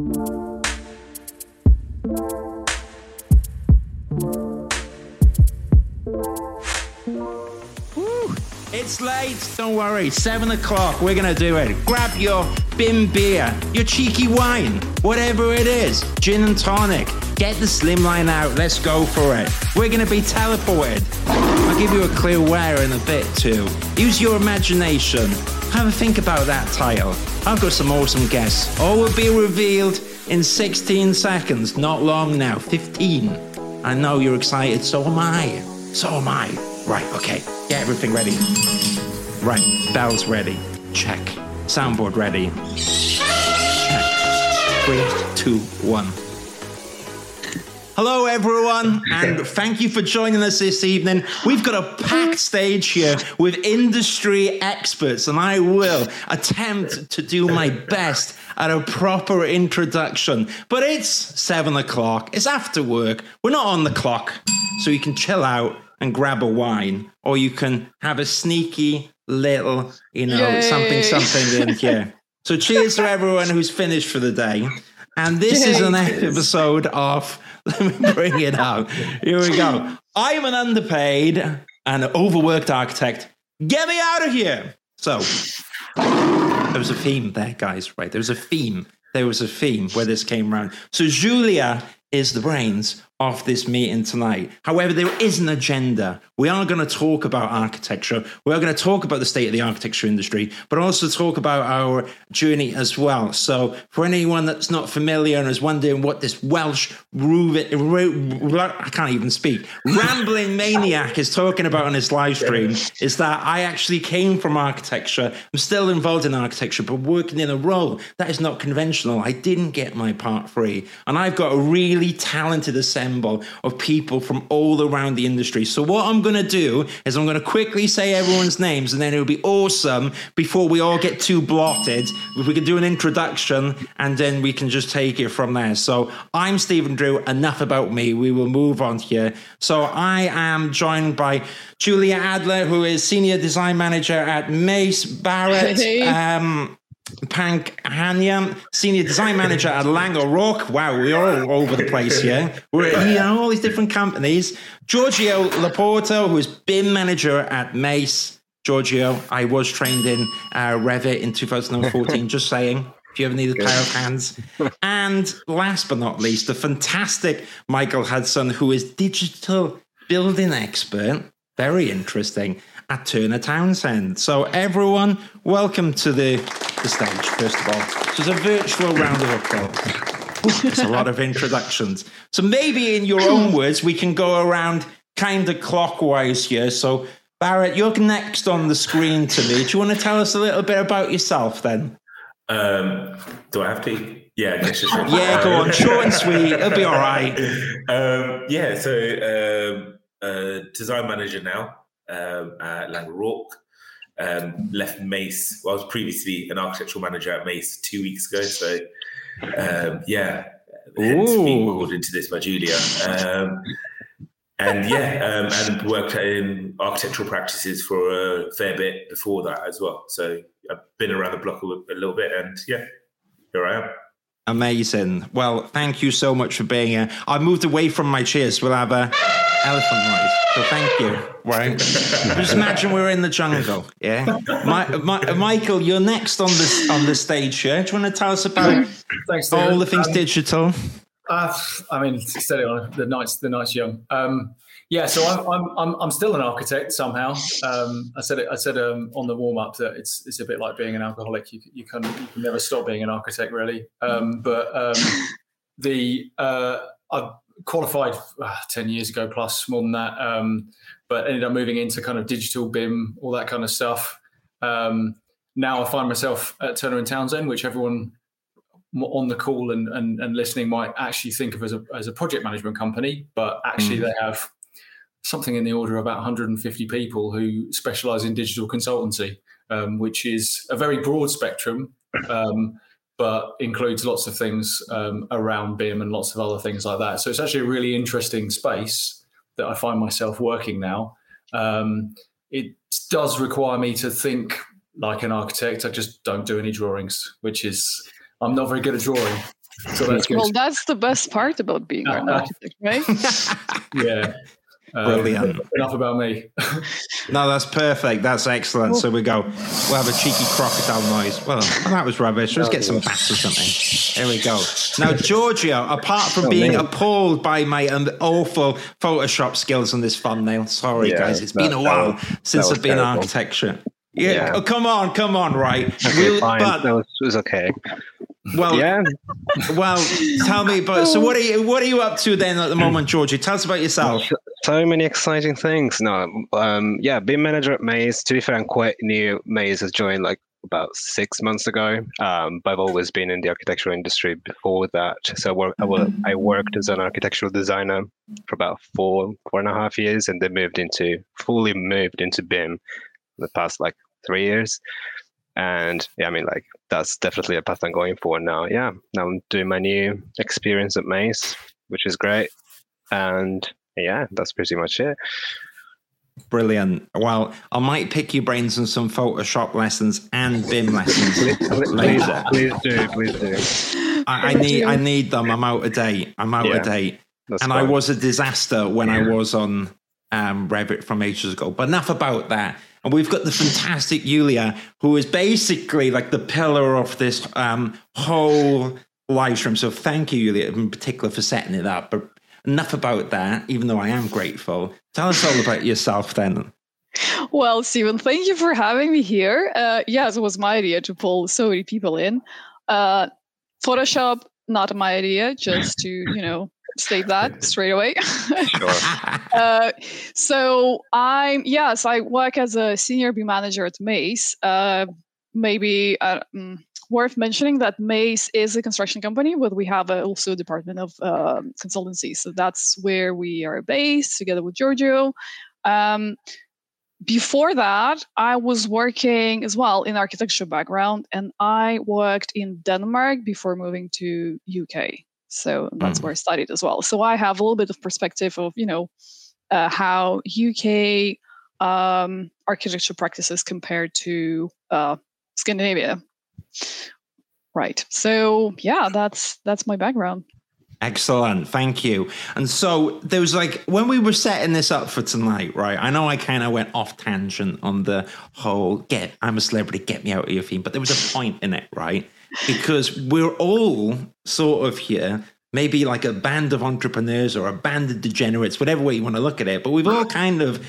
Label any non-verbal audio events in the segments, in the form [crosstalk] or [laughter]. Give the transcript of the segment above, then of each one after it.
It's late, don't worry. Seven o'clock, we're gonna do it. Grab your bin beer, your cheeky wine, whatever it is, gin and tonic. Get the slimline out, let's go for it. We're gonna be teleported. I'll give you a clue where in a bit too. Use your imagination. Have a think about that title. I've got some awesome guests. All will be revealed in 16 seconds, not long now, 15. I know you're excited, so am I. So am I. Right, okay. Get everything ready. Right, bells ready. Check. Soundboard ready. Check. Three, two, one. Hello, everyone, and thank you for joining us this evening. We've got a packed stage here with industry experts, and I will attempt to do my best at a proper introduction. But it's seven o'clock, it's after work, we're not on the clock, so you can chill out and grab a wine, or you can have a sneaky little, you know, Yay. something, something in here. So cheers to everyone who's finished for the day. And this is an episode of, [laughs] let me bring it out. Here we go. I'm an underpaid and overworked architect. Get me out of here. So there was a theme there, guys, right? There was a theme. There was a theme where this came around. So Julia is the brains of this meeting tonight. However, there is an agenda. We are going to talk about architecture. We are going to talk about the state of the architecture industry, but also talk about our journey as well. So, for anyone that's not familiar and is wondering what this Welsh I can't even speak rambling maniac is talking about on his live stream, is that I actually came from architecture. I'm still involved in architecture, but working in a role that is not conventional. I didn't get my part free, and I've got a really talented assemble of people from all around the industry. So what I'm going to do is I'm going to quickly say everyone's names, and then it'll be awesome before we all get too blotted. If we can do an introduction, and then we can just take it from there. So I'm Stephen Drew. Enough about me. We will move on here. So I am joined by Julia Adler, who is senior design manager at Mace Bharat. Hey. Um, Pank Hanyam, senior design manager at Laing O'Rourke. Wow, we're all over the place here. We're in all these different companies. Giorgio Laporto, who is BIM manager at Mace. Giorgio, I was trained in uh, Revit in 2014, just saying. If you ever need a pair of hands. And last but not least, the fantastic Michael Hudson, who is digital building expert. Very interesting at Turner Townsend. So, everyone, welcome to the, the stage, first of all. Just a virtual round of applause. It's a lot of introductions. So, maybe in your own words, we can go around kind of clockwise here. So, Bharat, you're next on the screen to me. Do you want to tell us a little bit about yourself then? Um, do I have to? Yeah, I guess. Yeah, go on, short and sweet. It'll be all right. Um, yeah, so um, uh, design manager now um, at. Um, left Mace. Well, I was previously an architectural manager at Mace two weeks ago. So um, yeah, hence being Ooh. called into this by Julia. Um, and yeah, um, and worked in architectural practices for a fair bit before that as well. So I've been around the block a, a little bit, and yeah, here I am. Amazing. Well, thank you so much for being here. I moved away from my chair, so we'll have a elephant noise. So thank you. Right. [laughs] Just imagine we're in the jungle. Yeah. [laughs] My, my, Michael, you're next on this on the stage here. Do you want to tell us about Thanks. all the things Um, digital? Uh, I mean, [laughs] steady on. The night's the night's young. Um, yeah, so I'm, I'm I'm I'm still an architect somehow. Um, I said it. I said um, on the warm up that it's it's a bit like being an alcoholic. You you can you can never stop being an architect, really. Um, but um, [laughs] the uh, I qualified uh, ten years ago plus more than that. Um, but ended up moving into kind of digital BIM, all that kind of stuff. Um, now I find myself at Turner and Townsend, which everyone on the call and, and, and listening might actually think of as a, as a project management company, but actually Mm. they have something in the order of about 150 people who specialize in digital consultancy, um, which is a very broad spectrum, um, but includes lots of things um, around BIM and lots of other things like that. So it's actually a really interesting space that I find myself working now. Um, it does require me to think like an architect. I just don't do any drawings, which is I'm not very good at drawing. So that's good. Well, that's the best part about being an [laughs] architect, right? [laughs] yeah. Brilliant. Um, enough about me. [laughs] no, that's perfect. That's excellent. So we go. We'll have a cheeky crocodile noise. Well, that was rubbish. Let's get some bats or something. There we go. Now, Giorgio, apart from Oh, being man. appalled by my um, awful Photoshop skills on this thumbnail, sorry Yeah, guys, it's that- been a while was- since I've been in terrible. architecture. Yeah. Yeah. Oh, come on, come on, right. Okay, We'll- fine. but was, it was okay. well, Yeah. well, tell me. But so, what are you? What are you up to then at the moment, Giorgio? Tell us about yourself. So many exciting things. No, um, yeah, BIM manager at Mace. To be fair, I'm quite new. Mace has joined like about six months ago, um, but I've always been in the architectural industry before that. So I, work, I, work, I worked as an architectural designer for about four, four and a half years, and then moved into fully moved into BIM the past like three years. And yeah, I mean, like that's definitely a path I'm going for now. Yeah, now I'm doing my new experience at Mace, which is great. And yeah, that's pretty much it. Brilliant. Well, I might pick your brains on some Photoshop lessons and BIM lessons [laughs] Please, later. please do, please do. I, I need, I need them. I'm out of date. I'm out Yeah, of date, and I was a disaster when I was on um, Revit from ages ago. But enough about that. And we've got the fantastic Yulia, who is basically like the pillar of this um, whole live stream. So thank you, Yulia, in particular for setting it up. But enough about that. Even though I am grateful, tell us all about yourself then. Well, Stephen, thank you for having me here. Uh, yes, it was my idea to pull so many people in. Uh, Photoshop, not my idea, just to, you know, state that [laughs] straight away. Sure. [laughs] uh, so I'm, yes, I work as a senior BIM manager at Mace. Uh, maybe uh, mm, worth mentioning that Mace is a construction company, but we have a, also a department of um consultancy. So that's where we are based together with Giorgio. Um, before that, I was working as well in architecture background, and I worked in Denmark before moving to UK. So that's Mm. where I studied as well. So I have a little bit of perspective of you know uh, how UK um, architecture practices compared to uh, Scandinavia. Right. So yeah, that's that's my background. Excellent. Thank you. And so there was like, when we were setting this up for tonight, right? I know I kind of went off tangent on the whole get, I'm a celebrity, get me out of your theme, but there was a point in it, right? Because we're all sort of here, maybe like a band of entrepreneurs or a band of degenerates, whatever way you want to look at it, but we've all kind of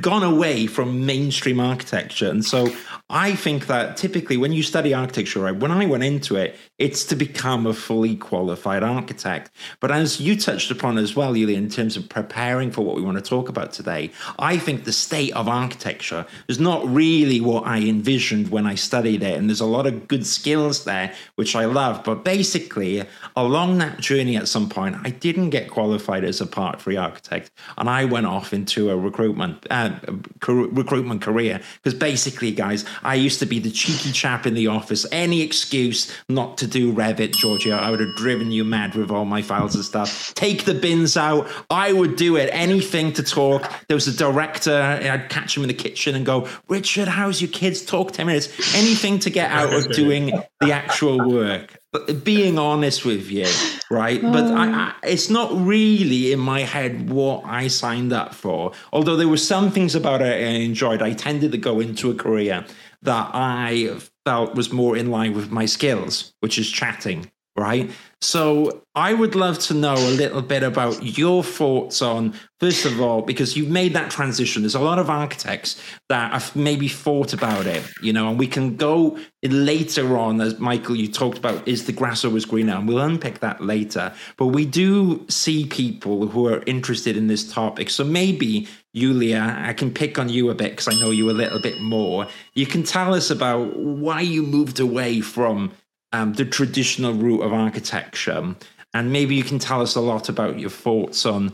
gone away from mainstream architecture. And so I think that typically when you study architecture, right, when I went into it, it's to become a fully qualified architect. But as you touched upon as well, Yulia, in terms of preparing for what we want to talk about today, I think the state of architecture is not really what I envisioned when I studied it. And there's a lot of good skills there, which I love. But basically, along that journey at some point, I didn't get qualified as a part three architect. And I went off into a recruitment uh, recruitment career. Because basically, guys, I used to be the cheeky chap in the office. Any excuse not to do Revit, Giorgio, I would have driven you mad with all my files and stuff. Take the bins out. I would do it. Anything to talk. There was a director. I'd catch him in the kitchen and go, Richard, how's your kids? Talk 10 minutes. Anything to get out of doing the actual work. But being honest with you, right? But I, I, it's not really in my head what I signed up for. Although there were some things about it I enjoyed. I tended to go into a career that I felt was more in line with my skills, which is chatting, right? So I would love to know a little bit about your thoughts on, first of all, because you've made that transition. There's a lot of architects that have maybe thought about it, you know, and we can go later on, as Michael, you talked about, is the grass always greener? And we'll unpick that later. But we do see people who are interested in this topic. So maybe, Yulia, I can pick on you a bit because I know you a little bit more. You can tell us about why you moved away from um, the traditional route of architecture. And maybe you can tell us a lot about your thoughts on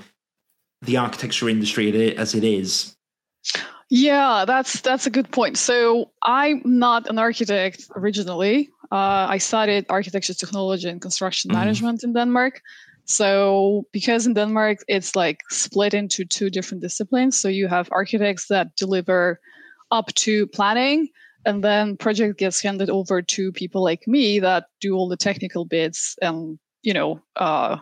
the architecture industry as it is. Yeah, that's that's a good point. So I'm not an architect originally. Uh, I studied architecture technology and construction Mhm. management in Denmark. So because in Denmark it's like split into two different disciplines. So you have architects that deliver up to planning, and then project gets handed over to people like me that do all the technical bits and you know, uh,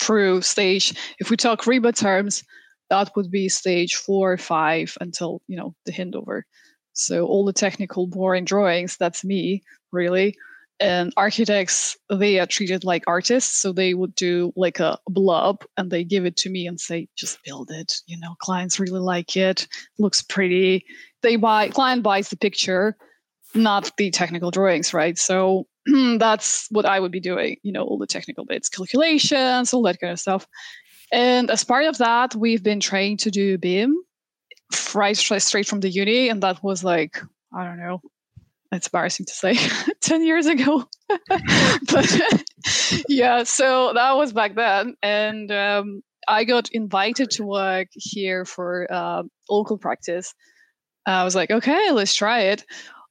through stage. If we talk RIBA terms, that would be stage four or five until you know the handover. So all the technical boring drawings, that's me really. And architects, they are treated like artists. So they would do like a blob and they give it to me and say, just build it. You know, clients really like it. Looks pretty. They buy, client buys the picture, not the technical drawings, right? So [clears throat] that's what I would be doing, you know, all the technical bits, calculations, all that kind of stuff. And as part of that, we've been trained to do BIM right straight from the uni. And that was like, I don't know, it's embarrassing to say. [laughs] 10 years ago. [laughs] But [laughs] yeah so that was back then. And um, i got invited to work here for uh, local practice. I was like okay let's try it.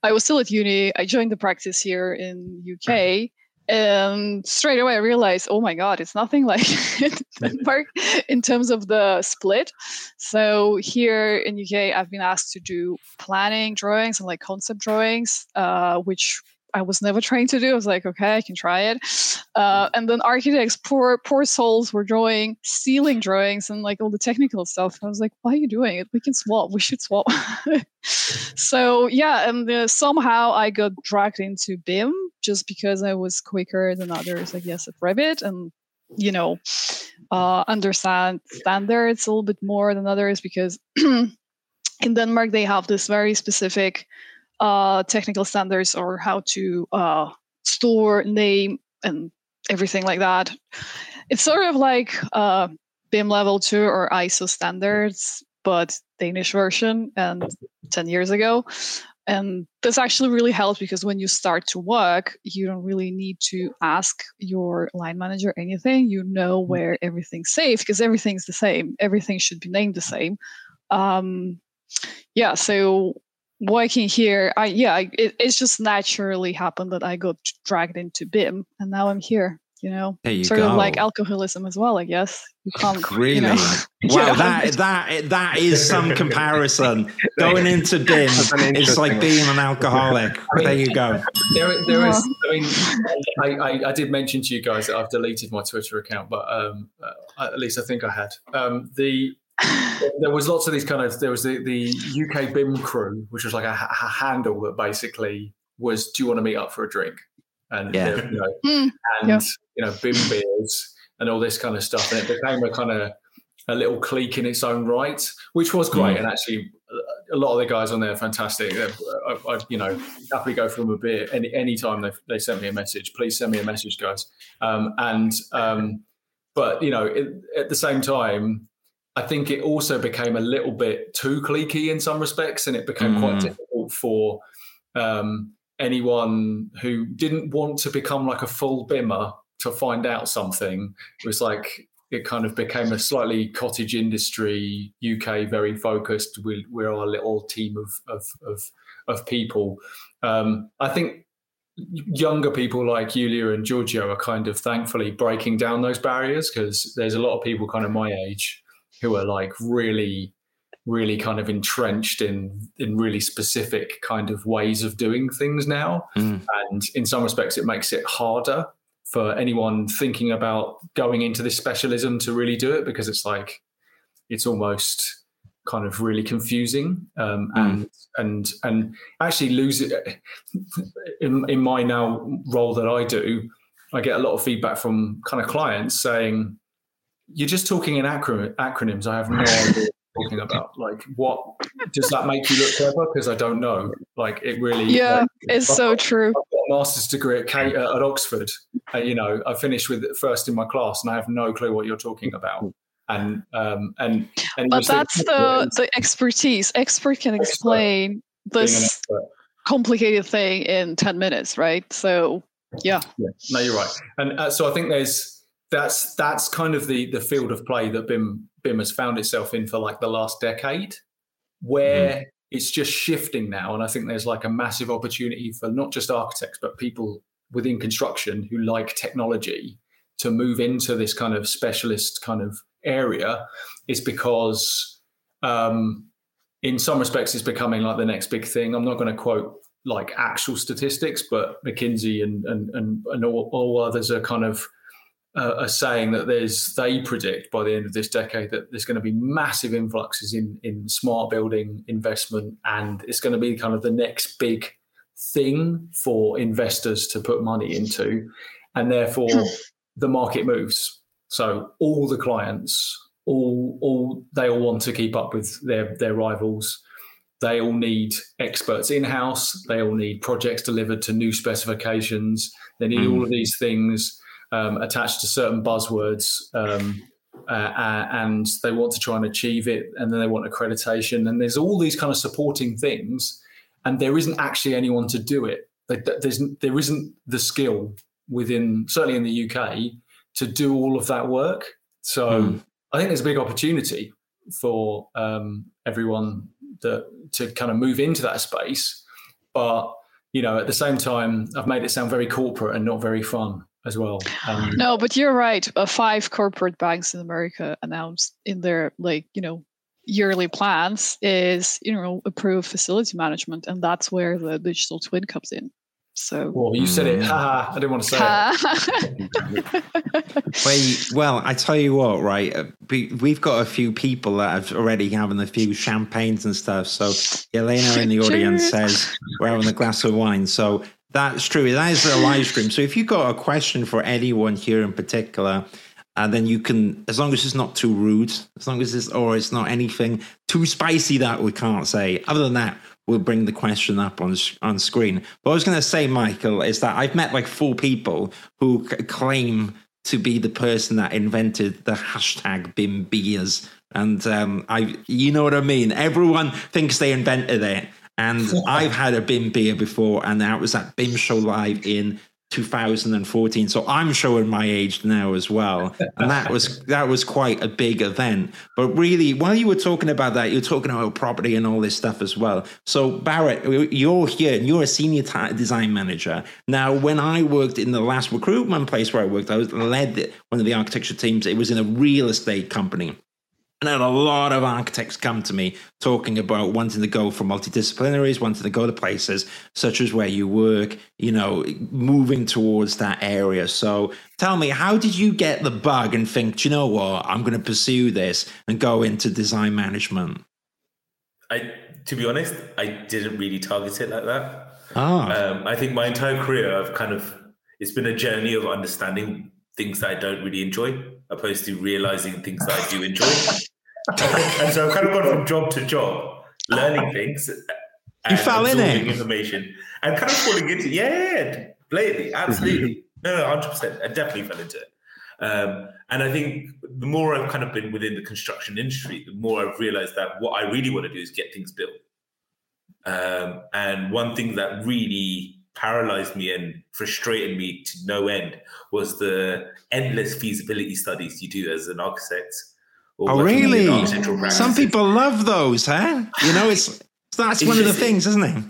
I was still at uni. I joined the practice here in uk and straight away I realized, oh my god, it's nothing like Denmark [laughs] [laughs] in terms of the split. So here in UK, I've been asked to do planning drawings and like concept drawings, uh, which I was never trained to do. I was like, okay, I can try it. Uh, and then architects, poor poor souls, were drawing ceiling drawings and like all the technical stuff. I was like, why are you doing it? We can swap. We should swap. [laughs] so yeah, and uh, somehow I got dragged into BIM just because I was quicker than others, I guess, at Revit and you know uh, understand standards a little bit more than others because [clears throat] in Denmark they have this very specific uh, technical standards or how to uh, store, name, and everything like that. It's sort of like uh, BIM level two or ISO standards, but Danish version and 10 years ago. And this actually really helps because when you start to work, you don't really need to ask your line manager anything. You know mm. where everything's safe because everything's the same. Everything should be named the same. Um, yeah, so working here, I yeah, I, it, it's just naturally happened that I got dragged into BIM, and now I'm here. You know, you sort go. of like alcoholism as well. I guess you [laughs] can't really. [laughs] [laughs] You know, wow, yeah. that that that is some comparison. Going into BIM is like being an alcoholic. There you go. There, there is. I mean, I, I, I, did mention to you guys that I've deleted my Twitter account, but um, uh, at least I think I had. Um, the there was lots of these kind of there was the, the UK BIM crew, which was like a, a handle that basically was, "Do you want to meet up for a drink?" And yeah. you know, [laughs] Mm, and yeah. you know, BIM beers and all this kind of stuff, and it became a kind of a little clique in its own right, which was great. Mm. And actually, a lot of the guys on there are fantastic. I, I, you know, happily go for them a beer any any time they they send me a message. Please send me a message, guys. Um, and um, but you know, it, at the same time, I think it also became a little bit too cliquey in some respects, and it became quite Mm. difficult for um, anyone who didn't want to become like a full bimmer to find out something. It was like it kind of became a slightly cottage industry, UK very focused. We, we're our little team of of of, of people. Um, I think younger people like Yulia and Giorgio are kind of thankfully breaking down those barriers because there's a lot of people kind of my age who are like really really kind of entrenched in in really specific kind of ways of doing things now. Mm. and in some respects it makes it harder for anyone thinking about going into this specialism to really do it because it's like it's almost kind of really confusing. Um, and and and actually lose it in, in my now role that I do I get a lot of feedback from kind of clients saying you're just talking in acro- acronyms I have no idea what you're talking about like what does that make you look clever because I don't know like it really yeah, like, it's so true. I've got a master's degree at, K, uh, at Oxford. Uh, you know, I finished with it first in my class, and I have no clue what you're talking about. And um, and and But think, that's the the expertise. Expert can Expert. explain this complicated thing in ten minutes, right? So yeah, Yeah, no, you're right. And uh, so I think there's that's that's kind of the the field of play that BIM BIM has found itself in for like the last decade, where it's just shifting now. And I think there's like a massive opportunity for not just architects but people within construction who like technology to move into this kind of specialist kind of area is because um, in some respects it's becoming like the next big thing. I'm not going to quote like actual statistics, but McKinsey and and and, and all, all others are kind of uh, are saying that there's they predict by the end of this decade that there's going to be massive influxes in in smart building investment, and it's going to be kind of the next big thing for investors to put money into, and therefore the market moves. So all the clients, all all they all want to keep up with their their rivals. They all need experts in house. They all need projects delivered to new specifications. They need mm. all of these things um, attached to certain buzzwords. Um, uh, and they want to try and achieve it, and then they want accreditation, and there's all these kind of supporting things, and there isn't actually anyone to do it. There's there isn't the skill within certainly in the UK to do all of that work. So mm. I think there's a big opportunity for um, everyone that, to kind of move into that space, but you know at the same time I've made it sound very corporate and not very fun as well. Um, no, but you're right. Uh, five corporate banks in America announced in their like you know yearly plans is you know improve facility management, and that's where the digital twin comes in. So well, you said it. I didn't want to say it. [laughs] Wait, well, I tell you what, right? Uh, we've got a few people that have already having a few champagnes and stuff. So Elena in the audience says we're having a glass of wine. So that's true. That is a live stream. So if you've got a question for anyone here in particular, and uh, then you can, as long as it's not too rude, as long as it's or it's not anything too spicy that we can't say. Other than that, we'll bring the question up on on screen. What I was going to say, Michael, is that I've met like four people who claim to be the person that invented the hashtag BIMBeers. And um, I, you know what I mean. Everyone thinks they invented it, and [laughs] I've had a BIM beer before, and that was at BIM Show Live in 2014. So I'm showing my age now as well, and that was that was quite a big event. But really, while you were talking about that, you're talking about property and all this stuff as well. So Bharat, you're here, and you're a senior t- design manager. Now, when I worked in the last recruitment place where I worked, I was led one of the architecture teams. It was in a real estate company. And I had a lot of architects come to me talking about wanting to go for multidisciplinaries, wanting to go to places such as where you work, you know, moving towards that area. So tell me, how did you get the bug and think, you know what, I'm going to pursue this and go into design management? I, to be honest, I didn't really target it like that. Ah. Um, I think my entire career, I've kind of, it's been a journey of understanding things that I don't really enjoy, opposed to realizing things that I do enjoy [laughs] [laughs] and so I've kind of gone from job to job, learning things. You fell in it. Information and kind of falling into yeah, blatantly, absolutely. [laughs] no, no, hundred percent. I definitely fell into it. Um, and I think the more I've kind of been within the construction industry, the more I've realized that what I really want to do is get things built. Um, and one thing that really paralyzed me and frustrated me to no end was the endless feasibility studies you do as an architect Oh, really? Some people love those, huh? You know, it's that's it's one just, of the things, isn't it?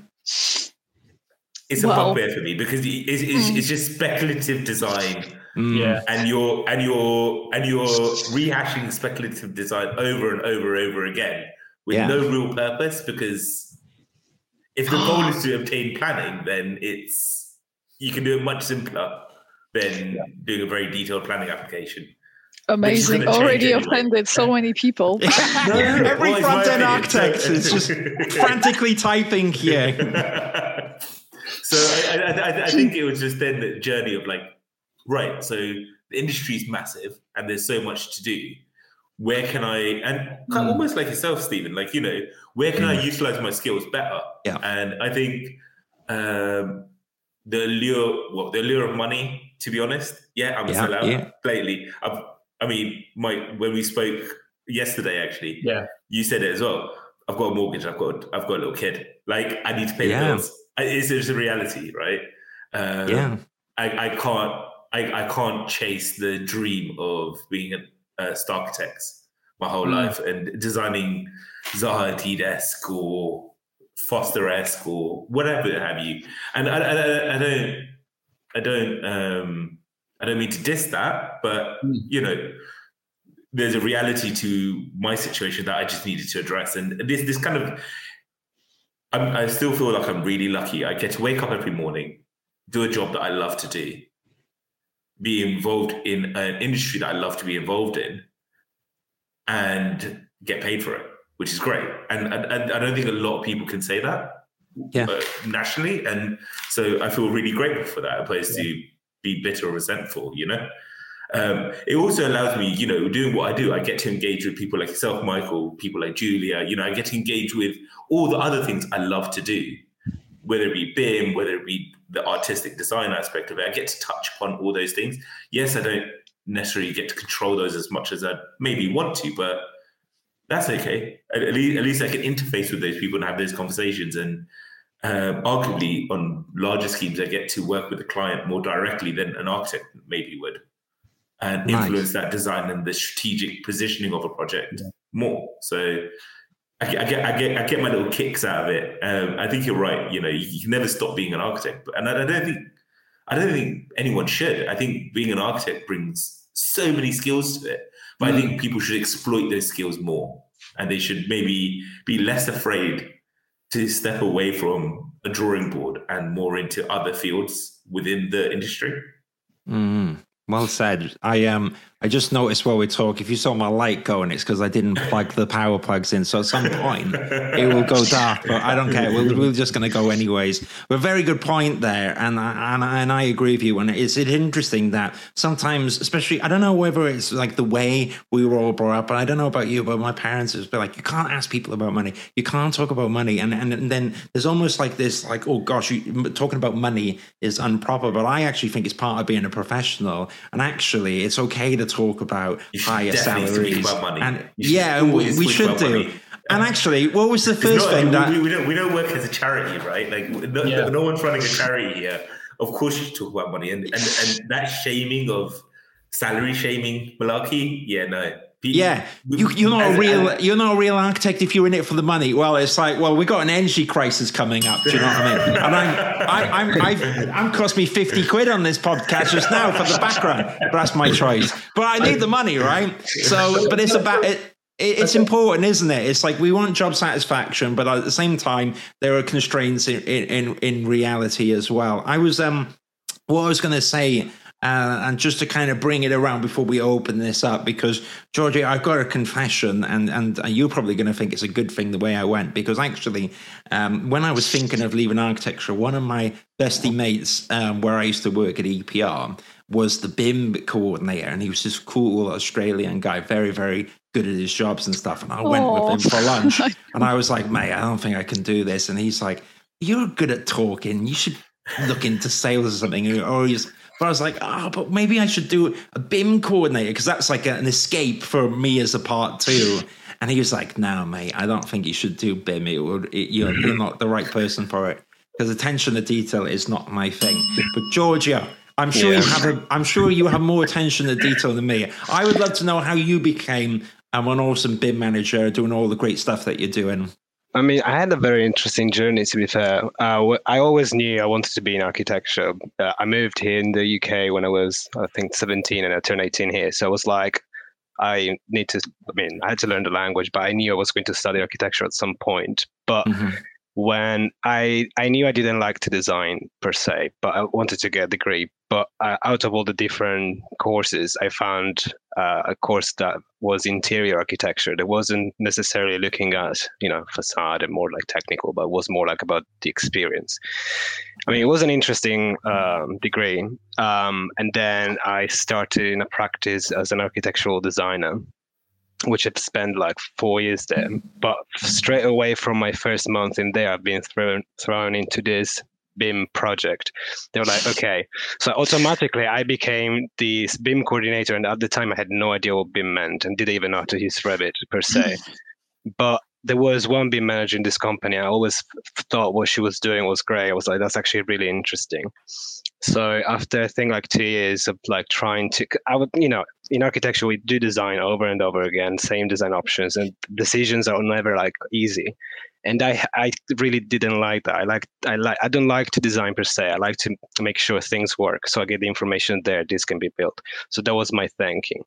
It's a well, bugbear for me because it's, it's, mm. it's just speculative design. Mm. Yeah, and you're and you're and you're rehashing speculative design over and over and over again with yeah. no real purpose. Because if the goal is to [gasps] obtain planning, then it's you can do it much simpler than yeah. doing a very detailed planning application. Amazing. Already offended so many people. [laughs] no, Every front end architect is just [laughs] frantically typing here. [laughs] so I, I, I, think it was just then the journey of like, right, so the industry is massive and there's so much to do. Where can I, and mm. almost like yourself, Stephen, like, you know, where can mm. I utilize my skills better? Yeah. And I think um, the allure, well, the allure of money, to be honest, yeah, I'm a yeah, sellout, yeah. blatantly. I've, I mean, Mike, when we spoke yesterday, actually, yeah, you said it as well. I've got a mortgage. I've got I've got a little kid. Like I need to pay yeah. bills. It's, it's a reality, right? Um, yeah. I, I can't I, I can't chase the dream of being a, a star architect my whole mm. life and designing Zaha Hadid-esque or Foster-esque or whatever have you. And I, I, I don't I don't um I don't mean to diss that, but mm. you know, there's a reality to my situation that I just needed to address. And this this kind of I'm, i still feel like I'm really lucky. I get to wake up every morning, do a job that I love to do, be involved in an industry that I love to be involved in and get paid for it, which is great. And, and, and I don't think a lot of people can say that yeah. nationally. And so I feel really grateful for that, opposed yeah. to be bitter or resentful, you know? Um, it also allows me, you know, doing what I do, I get to engage with people like yourself, Michael, people like Julia, you know, I get to engage with all the other things I love to do, whether it be BIM, whether it be the artistic design aspect of it. I get to touch upon all those things. Yes, I don't necessarily get to control those as much as I maybe want to, but that's okay. At, least, at least I can interface with those people and have those conversations. And um, arguably, on larger schemes, I get to work with the client more directly than an architect maybe would and nice. influence that design and the strategic positioning of a project yeah. more. So I get, I get, I get, I get my little kicks out of it. Um, I think you're right. You know, you, you, can never stop being an architect, and I, I, don't think, I don't think anyone should. I think being an architect brings so many skills to it, but mm. I think people should exploit those skills more, and they should maybe be less afraid to step away from a drawing board and more into other fields within the industry. Mm. Well said. I um I just noticed while we talk, if you saw my light going, it's because I didn't plug the power plugs in. So at some point it will go dark, but I don't care. We're, we're just going to go anyways. But very good point there, and I, and and I agree with you. And it's it interesting that sometimes, especially I don't know whether it's like the way we were all brought up, but I don't know about you, but my parents has been like, you can't ask people about money, you can't talk about money, and and, and then there's almost like this, like oh gosh, you, talking about money is improper. But I actually think it's part of being a professional, and actually it's okay to talk about higher salaries. And yeah, we, we should do. Money. And actually, what was the first not, thing that we, we, don't we don't work as a charity, right? Like no, yeah. no one's running a charity here. Of course, you should talk about money and and, and that shaming of salary shaming malarkey. Yeah, no. Yeah, you, you're not a real you're not a real architect if you're in it for the money. Well, it's like, well, we've got an energy crisis coming up. Do you know what I mean? [laughs] And I'm I, I'm I've, I'm cost me fifty quid on this podcast just now for the background, but that's my choice. But I need the money, right? So, but it's about it. It's important, isn't it? It's like we want job satisfaction, but at the same time, there are constraints in in, in reality as well. I was um, what I was going to say uh, and just to kind of bring it around before we open this up, because Georgie, I've got a confession, and and you're probably going to think it's a good thing the way I went, because actually, um, when I was thinking of leaving architecture, one of my bestie mates, um, where I used to work at EPR, was the BIM coordinator, and he was this cool Australian guy, very very good at his jobs and stuff. And I went with him for lunch, [laughs] and I was like, mate, I don't think I can do this. And he's like, you're good at talking. You should look into sales or something. Or he's but I was like, ah, oh, but maybe I should do a BIM coordinator because that's like an escape for me as a part two. And he was like, no, mate, I don't think you should do BIM. It would, it, you're, you're not the right person for it because attention to detail is not my thing. But Giorgio, I'm sure yeah. you have a, I'm sure you have more attention to detail than me. I would love to know how you became um, an awesome BIM manager, doing all the great stuff that you're doing. I mean, I had a very interesting journey. To be fair, uh, I always knew I wanted to be in architecture. Uh, I moved here in the UK when I was, I think, 17, and I turned 18 here. So I was like, I need to. I mean, I had to learn the language, but I knew I was going to study architecture at some point. But mm-hmm when I I knew I didn't like to design per se, but I wanted to get a degree. But uh, out of all the different courses, I found uh, a course that was interior architecture. That wasn't necessarily looking at you know facade and more like technical, but was more like about the experience. I mean, it was an interesting um, degree. Um, and then I started in a practice as an architectural designer which I've spent like four years there. But straight away from my first month in there, I've been thrown thrown into this BIM project. They were like, okay. So automatically I became the BIM coordinator. And at the time I had no idea what BIM meant and didn't even know how to use Revit per se. Mm-hmm. but there was one BIM manager in this company. I always thought what she was doing was great. I was like, that's actually really interesting. So after I think like two years of like trying to, I would, you know, in architecture we do design over and over again, same design options, and decisions are never like easy. And I I really didn't like that. I like I like I don't like to design per se. I like to make sure things work. So I get the information there. This can be built. So that was my thinking.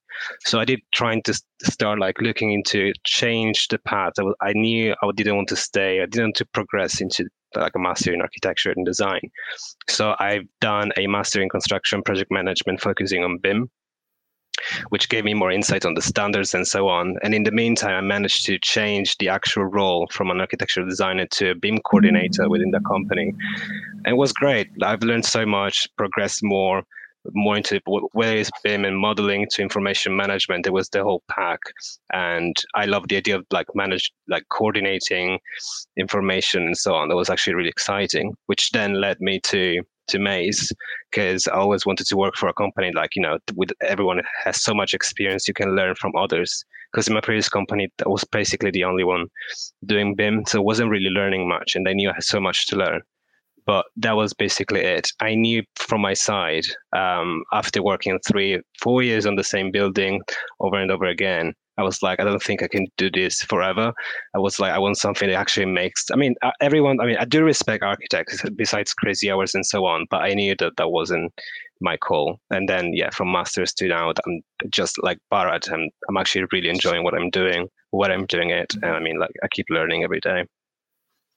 So I did trying to start like looking into change the path. I, I knew I didn't want to stay. I didn't want to progress into like a master in architecture and design. So I've done a master in construction project management focusing on BIM, which gave me more insight on the standards and so on. And in the meantime, I managed to change the actual role from an architectural designer to a BIM coordinator within the company. And it was great. I've learned so much, progressed more more into where is BIM and modeling to information management. It was the whole pack, and I love the idea of like manage like coordinating information and so on. That was actually really exciting, which then led me to to Mace because I always wanted to work for a company like you know with everyone has so much experience you can learn from others. Because in my previous company, I was basically the only one doing BIM, so I wasn't really learning much, and I knew I had so much to learn but that was basically it. I knew from my side, um, after working three, four years on the same building over and over again, I was like, I don't think I can do this forever. I was like, I want something that actually makes. I mean, uh, everyone. I mean, I do respect architects besides crazy hours and so on, but I knew that that wasn't my call. And then, yeah, from masters to now, I'm just like Bharat, and I'm actually really enjoying what I'm doing, what I'm doing it, and I mean, like, I keep learning every day.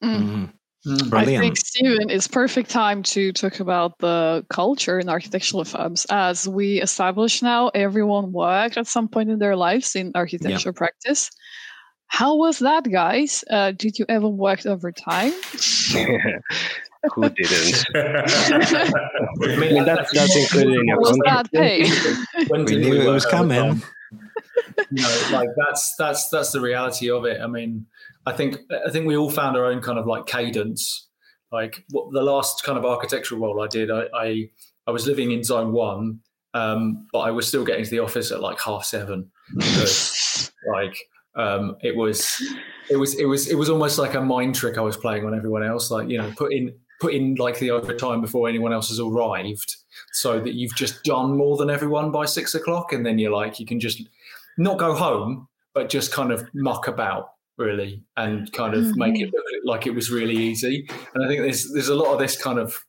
Mm. Mm-hmm. Mm. I think Stephen is perfect time to talk about the culture in architectural firms. As we establish now, everyone worked at some point in their lives in architecture yeah. practice. How was that, guys? Uh, did you ever work overtime? [laughs] Who didn't? [laughs] I mean, that's, that's included in your was contract. that paid? When we knew it was coming. You know, like that's that's that's the reality of it. I mean, I think I think we all found our own kind of like cadence. Like what the last kind of architectural role I did, I I, I was living in zone one, um, but I was still getting to the office at like half seven. like um, it was it was it was it was almost like a mind trick I was playing on everyone else. Like you know, put in put in like the overtime before anyone else has arrived, so that you've just done more than everyone by six o'clock, and then you're like you can just not go home, but just kind of muck about really and kind of mm-hmm. make it look like it was really easy. And I think there's there's a lot of this kind of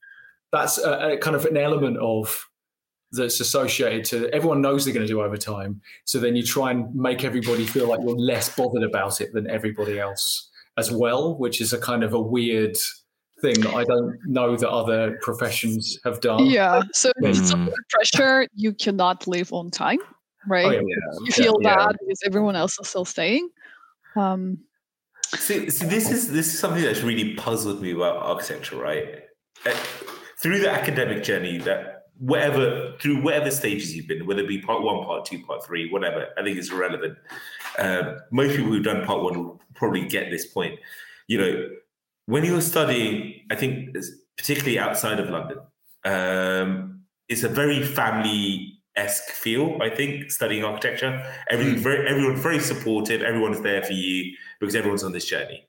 that's a, a kind of an element of that's associated to everyone knows they're going to do overtime. So then you try and make everybody feel like you're less bothered about it than everybody else as well, which is a kind of a weird thing that I don't know that other professions have done. Yeah. So it's under pressure, you cannot live on time, right? Oh, yeah, yeah. You feel yeah, bad because everyone else is still staying. Um, see, see, this is this is something that's really puzzled me about architecture, right? Uh, through the academic journey, that whatever through whatever stages you've been, whether it be part one, part two, part three, whatever, I think it's irrelevant. Um, most people who've done part one will probably get this point. You know, when you're studying, I think particularly outside of London, um, it's a very family esque feel. I think studying architecture, everything mm. very everyone's very supportive. Everyone's there for you because everyone's on this journey.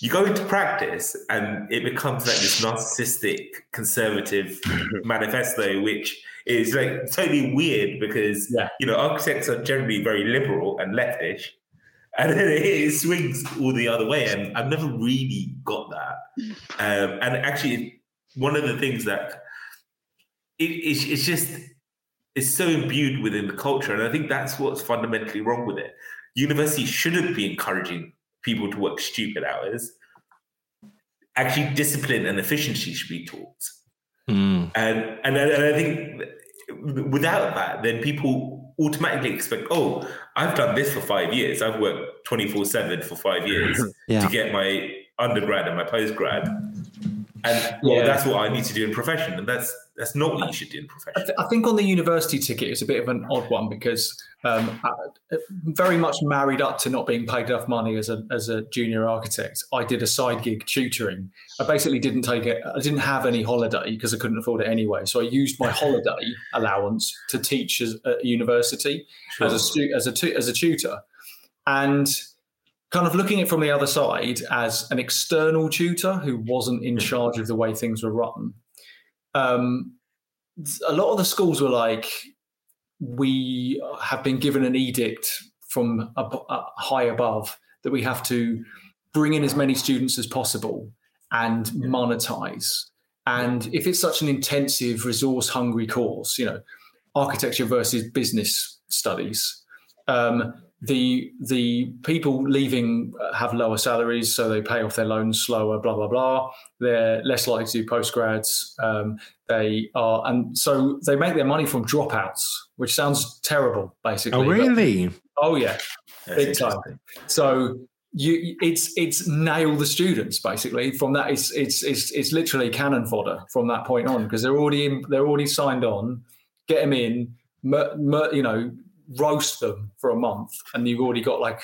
You go into practice, and it becomes like this narcissistic, conservative [laughs] manifesto, which is like totally weird because yeah. you know architects are generally very liberal and leftish, and then it, it, swings all the other way. And I've never really got that. Um, and actually, one of the things that it, it's, it's just it's so imbued within the culture. And I think that's what's fundamentally wrong with it. University shouldn't be encouraging people to work stupid hours. Actually, discipline and efficiency should be taught. Mm. And, and, and I think without that, then people automatically expect, oh, I've done this for five years. I've worked 24 7 for five years [laughs] yeah. to get my undergrad and my postgrad. And well, yeah. that's what I need to do in profession. And that's that's not what you should do in profession. I, th- I think on the university ticket, it's a bit of an odd one because um, I, very much married up to not being paid enough money as a as a junior architect. I did a side gig tutoring. I basically didn't take it. I didn't have any holiday because I couldn't afford it anyway. So I used my [laughs] holiday allowance to teach as, at university sure. as a stu- as a tu- as a tutor, and kind of looking at it from the other side as an external tutor who wasn't in charge of the way things were run um, a lot of the schools were like we have been given an edict from ab- uh, high above that we have to bring in as many students as possible and monetize. And if it's such an intensive, resource hungry course, you know, architecture versus business studies, um, the the people leaving have lower salaries, so they pay off their loans slower. Blah blah blah. They're less likely to do postgrads. Um, they are, and so they make their money from dropouts, which sounds terrible, basically. Oh, but- really? oh yeah, That's big time. So you, it's it's nail the students basically. From that, it's it's it's it's literally cannon fodder from that point on because they're already in, they're already signed on. Get them in, mur, mur, you know, roast them for a month, and you've already got like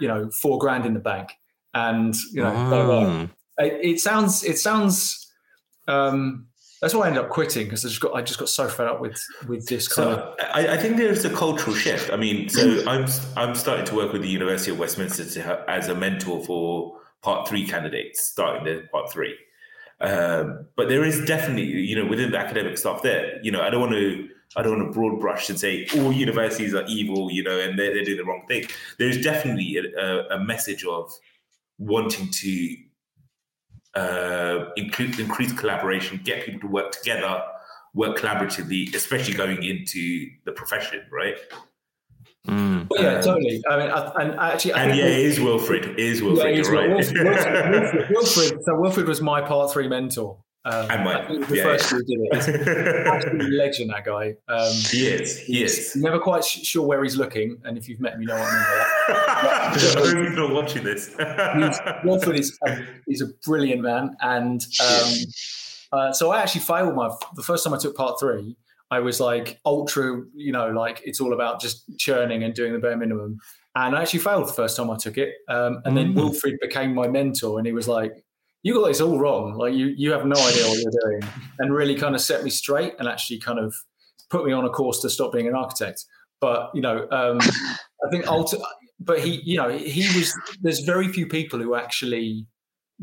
you know four grand in the bank. And you know, blah, blah. Oh. It, it sounds it sounds. Um, that's why I ended up quitting because I just got I just got so fed up with with this kind of I, I think there's a cultural shift. I mean, so I'm I'm starting to work with the University of Westminster to, ha- as a mentor for Part Three candidates starting their Part Three. Um, but there is definitely, you know, within the academic staff there, you know, I don't want to I don't want to broad brush and say all universities are evil, you know, and they're, they're doing the wrong thing. There's definitely a, a, a message of wanting to uh, increase, increase collaboration, get people to work together, work collaboratively, especially going into the profession, right? Mm. But yeah, Um, totally. I mean, I, and actually, I And think yeah, we- it is Wilfred. It is Wilfred. he's you're right. Wilfred, Wilfred, [laughs] Wilfred, Wilfred- so Wilfred was my part three mentor. Um, And mine, I the yeah, first yeah. did it. Absolute [laughs] legend, that guy. Um, he is. He is. Never quite sh- sure where he's looking, and if you've met him, you know what I mean. I hope he's not watching this. He's, Wilfred is a, is a brilliant man, and um, uh, so I actually failed my the first time I took part three. I was like ultra, you know, like it's all about just churning and doing the bare minimum. And I actually failed the first time I took it. Um, and then Mm. Wilfred became my mentor, and he was like, "You got this all wrong. Like you, you have no idea what you're doing," and really kind of set me straight and actually kind of put me on a course to stop being an architect. But you know, um, I think ulti- but he, you know, he was. There's very few people who actually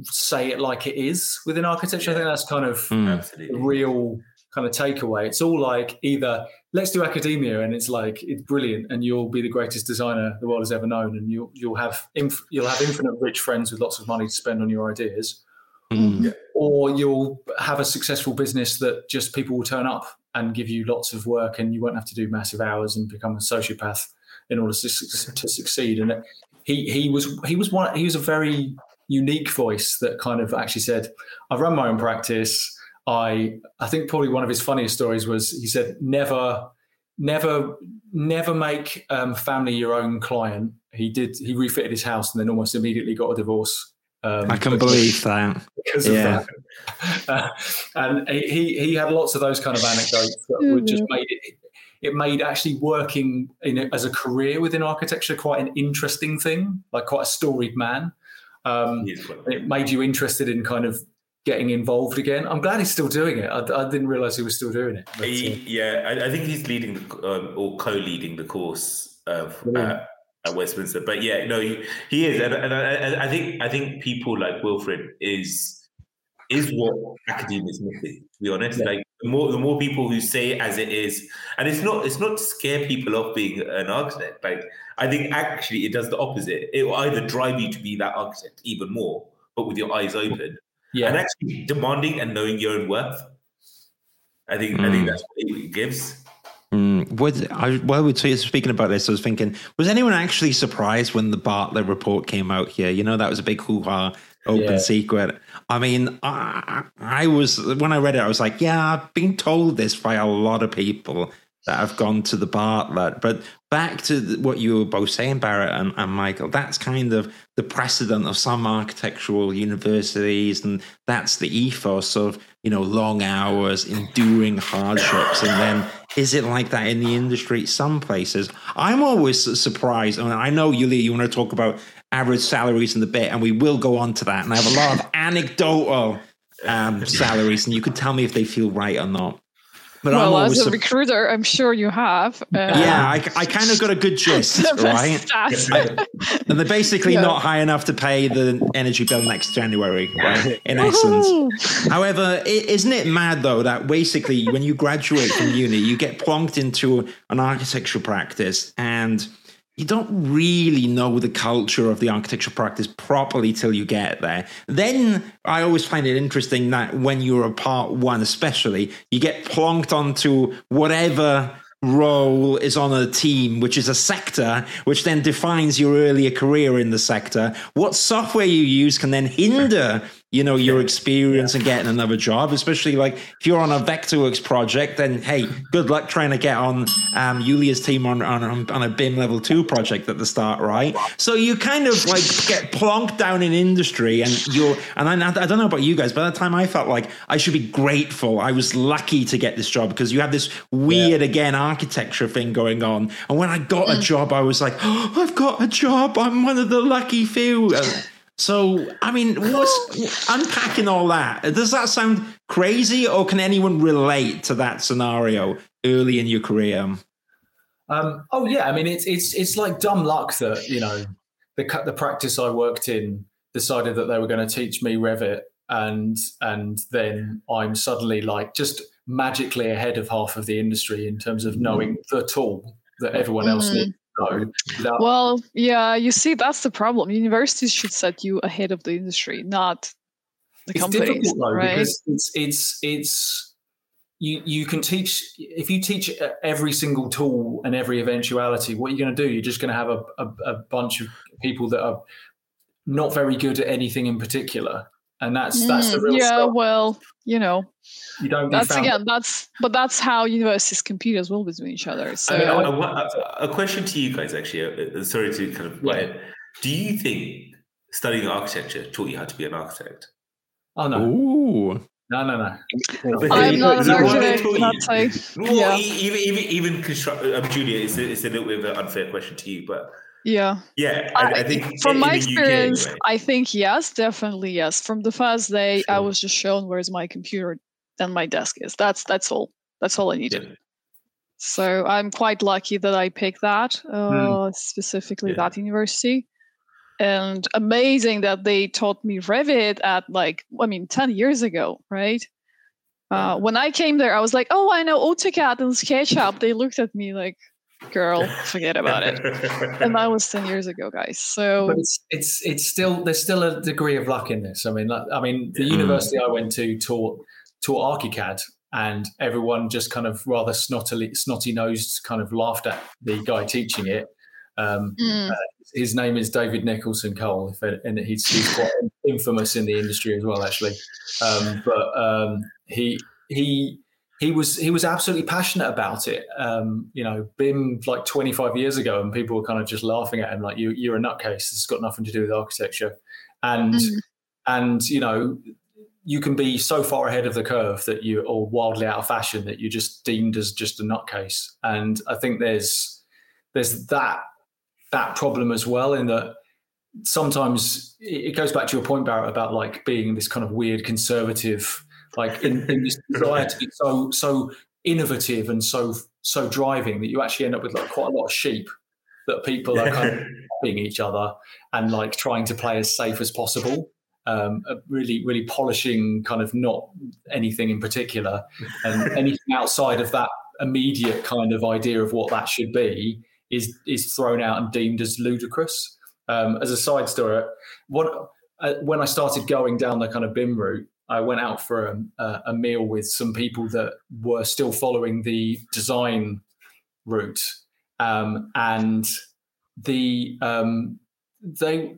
say it like it is within architecture. I think that's kind of Mm. the real kind of takeaway. It's all like either let's do academia and it's like it's brilliant and you'll be the greatest designer the world has ever known and you'll you'll have inf- you'll have infinite rich friends with lots of money to spend on your ideas, Mm. or you'll have a successful business that just people will turn up and give you lots of work and you won't have to do massive hours and become a sociopath in order to, to succeed. And he he was he was one he was a very unique voice that kind of actually said, "I run my own practice." I I think probably one of his funniest stories was he said, "Never, never, never make um, family your own client." He did. He refitted his house and then almost immediately got a divorce. Um, I can believe that. because Yeah. of that. [laughs] Uh, and he he had lots of those kind of anecdotes that would just made it. It made actually working in it as a career within architecture quite an interesting thing, like quite a storied man. Um, He is it made you interested in kind of getting involved again. I'm glad he's still doing it. I, I didn't realize he was still doing it. But, uh, He, yeah, I, I think he's leading the, um, or co-leading the course of, Brilliant. at, at Westminster. But yeah, no, he, he is, and, and I, I think I think people like Wilfred is is what academia is missing. To be honest, Yeah. like the more the more people who say as it is, and it's not it's not to scare people off being an architect. Like I think actually it does the opposite. It will either drive you to be that architect even more, but with your eyes open, Yeah. and actually demanding and knowing your own worth. I think I think Mm. that's what it gives. Mm. Was I, while we were speaking about this, I was thinking, was anyone actually surprised when the Bartlett report came out here? You know, that was a big hoo-ha, open Yeah. secret. I mean, I, I was when I read it, I was like, yeah, I've been told this by a lot of people that have gone to the Bartlett. But back to the- what you were both saying, Bharat and, and Michael, that's kind of the precedent of some architectural universities, and that's the ethos of you know long hours, enduring hardships, and then is it like that in the industry? Some places, I'm always surprised. I, mean, I know Yulia, you want to talk about average salaries in the bit, and we will go on to that. And I have a lot of [laughs] anecdotal um, salaries, and you can tell me if they feel right or not. But well, I'm as a sup- recruiter, I'm sure you have. Uh, yeah, I, I kind of got a good [laughs] gist, right? stats. And they're basically Yeah. not high enough to pay the energy bill next January, right? In essence. However, i- isn't it mad though that basically when you graduate from uni, you get plonked into an architectural practice and you don't really know the culture of the architectural practice properly till you get there. Then I always find it interesting that when you're a part one, especially, you get plonked onto whatever role is on a team, which is a sector, which then defines your earlier career in the sector. What software you use can then hinder, you know, your experience and getting another job. Especially like if you're on a Vectorworks project, then hey, good luck trying to get on um, Julia's team on, on on a BIM level two project at the start, right? So you kind of like get plonked down in industry, and you're and I, I don't know about you guys, but at the time I felt like I should be grateful. I was lucky to get this job because you have this weird again architecture thing going on. And when I got a job, I was like, oh, [gasps] I've got a job. I'm one of the lucky few. So, I mean, what's [laughs] unpacking all that? Does that sound crazy, or can anyone relate to that scenario early in your career? Um, oh yeah, I mean it's it's it's like dumb luck that you know the cu- the practice I worked in decided that they were going to teach me Revit, and and then I'm suddenly like just magically ahead of half of the industry in terms of knowing the tool that everyone else Mhm. needs without- Well, yeah, you see, that's the problem. Universities should set you ahead of the industry, not the it's companies, difficult though right? because it's it's it's you you can teach if you teach every single tool and every eventuality what are you going to do you're just going to have a, a, a bunch of people that are not very good at anything in particular and that's that's the Mm, real yeah, stuff. well, you know, you don't that's found- again, that's but that's how universities compete as well between each other. So I mean, I- I- a, a question to you guys, actually. uh, uh, sorry to kind of. Yeah. Do you think studying architecture taught you how to be an architect? oh no Ooh. no no no I'm not Is an that what they architect, not you? Well, Yeah. even even even construct. Um, Julia, it's a, it's a little bit of an unfair question to you, but Yeah. yeah, I, I think from my the UK experience, anyway. I think yes, definitely yes. From the first day, I was just shown where's my computer and my desk is. That's that's all. That's all I needed. Yeah. So I'm quite lucky that I picked that, uh, specifically Yeah. that university. And amazing that they taught me Revit at like, I mean, 10 years ago, right? Uh, when I came there, I was like, oh, I know AutoCAD and SketchUp. They looked at me like, girl, [laughs] forget about it. [laughs] And that was 10 years ago, guys. So, but it's it's it's still there's still a degree of luck in this. I mean, like, I mean, the Yeah. university I went to taught taught ArchiCAD, and everyone just kind of rather snottily snotty nosed kind of laughed at the guy teaching it. Um, mm, his name is David Nicholson Cole, if it, and he's, he's quite [laughs] infamous in the industry as well, actually. Um, but um, he he he was he was absolutely passionate about it. Um, you know, BIM like 25 years ago, and people were kind of just laughing at him like, "You you're a nutcase. This has got nothing to do with architecture." And Mm. and you know, you can be so far ahead of the curve that you or wildly out of fashion that you're just deemed as just a nutcase. And I think there's there's that that problem as well in that sometimes it it goes back to your point Bharat about like being this kind of weird conservative like in, in this [laughs] desire to be so so innovative and so so driving that you actually end up with like quite a lot of sheep that people are kind of [laughs] copying each other and like trying to play as safe as possible um, really really polishing kind of not anything in particular and [laughs] anything outside of that immediate kind of idea of what that should be is is thrown out and deemed as ludicrous. Um, as a side story, what uh, when I started going down the kind of BIM route, I went out for a, a, a meal with some people that were still following the design route, um, and the um, they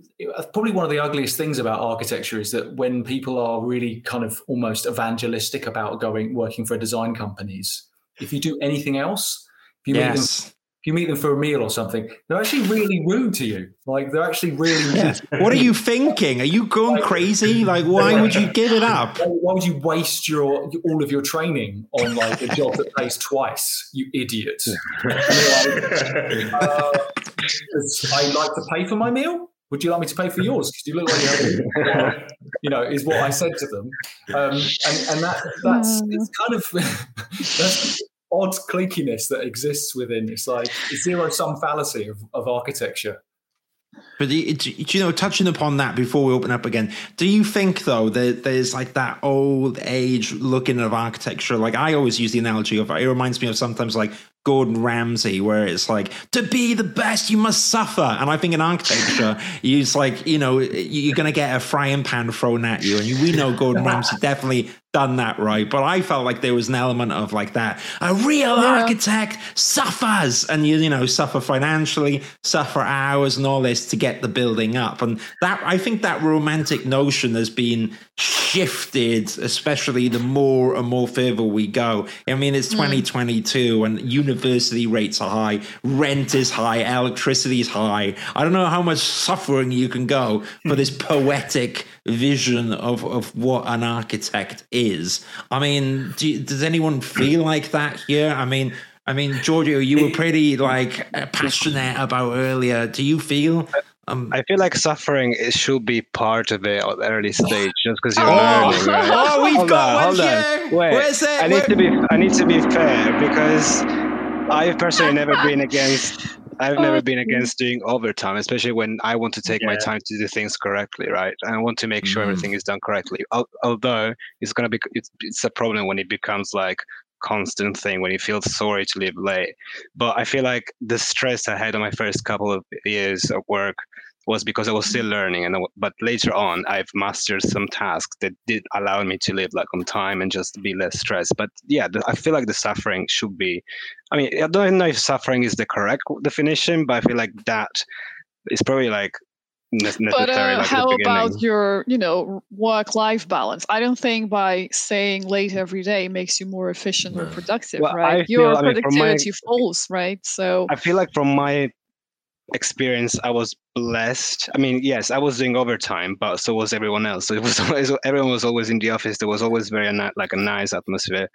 probably one of the ugliest things about architecture is that when people are really kind of almost evangelistic about going working for design companies, if you do anything else, if you Yes. If you meet them for a meal or something, they're actually really rude to you. Like they're actually really. Yeah. What are you thinking? Are you going crazy? Like, why would you give it up? Why would you waste your all of your training on like a job that pays twice? You idiot! Like, uh, I like to pay for my meal. would you like me to pay for yours? Because you look like you have, you know, is what I said to them. Um, and, and that, that's, it's kind of, [laughs] that's odd cliquiness that exists within. It's like zero sum fallacy of, of architecture. But do you, you know, touching upon that before we open up again, do you think though that there's like that old age looking of architecture? Like I always use the analogy of it reminds me of sometimes like Gordon Ramsay, where it's like to be the best you must suffer. And I think in architecture, [laughs] it's like you know you're going to get a frying pan thrown at you, and we know Gordon Ramsay definitely done that right. But I felt like there was an element of like that. A real Yeah. architect suffers, and you you know suffer financially, suffer hours, and all this to get the building up. And that I think that romantic notion has been shifted, especially the more and more further we go. I mean, it's hmm. 2022, and university rates are high, rent is high, electricity is high. I don't know how much suffering you can go for this [laughs] poetic vision of, of what an architect is. I mean, do does anyone feel like that here? I mean, I mean, Giorgio, you were pretty like passionate about earlier. Do you feel? Um, I feel like suffering it should be part of it at the early stage, just because you're Oh. learning. [laughs] Right? oh, we've Hold got on, one hold on. Wait, Where's it? I need Where- to be I need to be fair because I've personally never been against I've never been [laughs] against doing overtime, especially when I want to take my time to do things correctly, right? And I want to make sure Mhm. everything is done correctly. Al- Although it's gonna be it's, it's a problem when it becomes like constant thing when you feel sorry to leave late. But I feel like the stress I had on my first couple of years of work was because I was still learning, and I w- but later on I've mastered some tasks that did allow me to live like on time and just be less stressed. But yeah, the, I feel like the suffering should be. I mean, I don't know if suffering is the correct definition, but I feel like that is probably like necessary. But uh, like how about your, you know, work-life balance? I don't think by staying late every day makes you more efficient or productive, Well, right? I your I mean, from my- productivity falls, right? So I feel like from my experience, I was blessed. I mean, yes, I was doing overtime, but so was everyone else. So it was [laughs] always everyone was always in the office. There was always very like a nice atmosphere,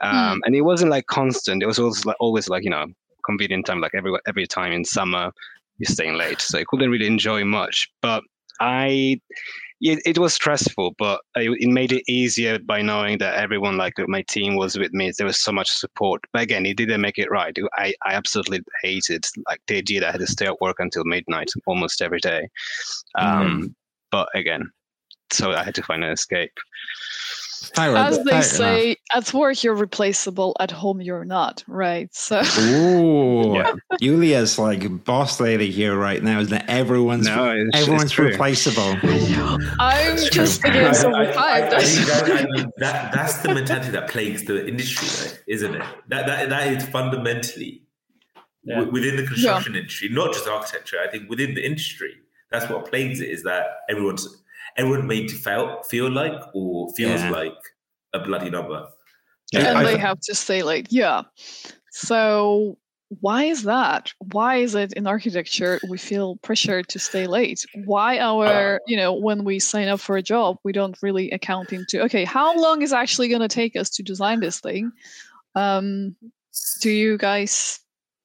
um, and it wasn't like constant. It was always like always like you know convenient time. Like every every time in summer, you're staying late, so I couldn't really enjoy much. But I. It, it was stressful, but it, it made it easier by knowing that everyone, like my team, was with me. There was so much support. But again, it didn't make it right. I, I absolutely hated like the idea that I had to stay at work until midnight almost every day. Um, But again, so I had to find an escape. Tyra, as they Tyra- say, at work you're replaceable, at home you're not, right? So [laughs] Ooh, Yeah. Julia's like boss lady here right now. Is that everyone's No, it's, everyone's it's replaceable? I'm That's just true. against I- I- I- I That's- that, that- that's the mentality that plagues the industry, though, isn't it? That that that is fundamentally Yeah. w- within the construction industry, not just architecture. I think within the industry, that's what plagues it. Is that everyone's everyone made to feel feel like or feels Yeah. like a bloody number. Yeah, and I- they have to say like, Yeah. So why is that? Why is it in architecture we feel pressure to stay late? Why our, you know, when we sign up for a job, we don't really account into okay, how long is actually going to take us to design this thing? Um, do you guys?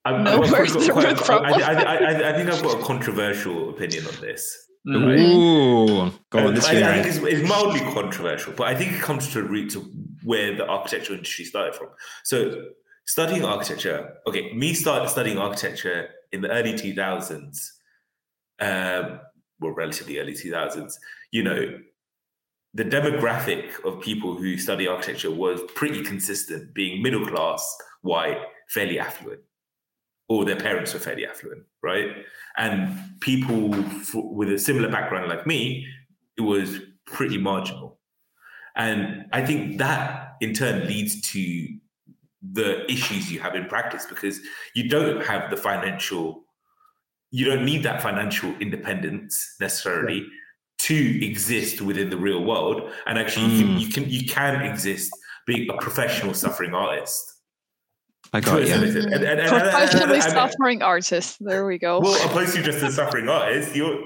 I've, No, I've got where's the quite- root I, problem? I, I, I, I think I've got a controversial opinion on this. Mm. Right. Ooh, go on, this I, I think it's, it's mildly [laughs] controversial, but I think it comes to the roots of where the architecture industry started from. So, studying architecture, okay, me started studying architecture in the early 2000s, um, well, relatively early 2000s. You know, the demographic of people who study architecture was pretty consistent, being middle class, white, fairly affluent, or their parents were fairly affluent, right? And people f- with a similar background like me, it was pretty marginal. And I think that in turn leads to the issues you have in practice because you don't have the financial, you don't need that financial independence necessarily to exist within the real world. And actually, you, can, mm. you can you can exist being a professional suffering artist. I got you. And- and- and- and- and- and- Professionally and- suffering artist. There we go. well, opposed to just a suffering artist, you're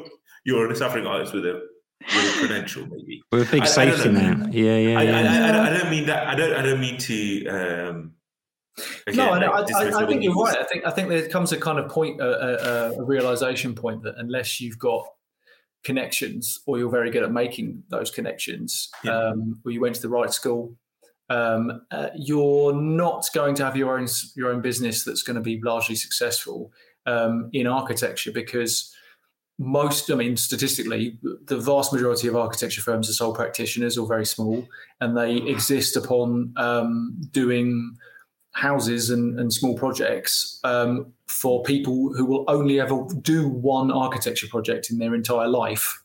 you're a suffering artist with a with a credential, maybe. With a big I- I safety don't net. Yeah, yeah, I, I, yeah. I, I, don't, I don't mean that. I don't. I don't mean to. Um, No, I, again, know, like, I, I, I think you're right. I think I think there comes a kind of point, a, a, a realization point that unless you've got connections, or you're very good at making those connections, Yeah. um, or you went to the right school, um, uh, you're not going to have your own your own business that's going to be largely successful um, in architecture because most, I mean, statistically, the vast majority of architecture firms are sole practitioners or very small, and they exist upon um, doing houses and, and small projects um, for people who will only ever do one architecture project in their entire life.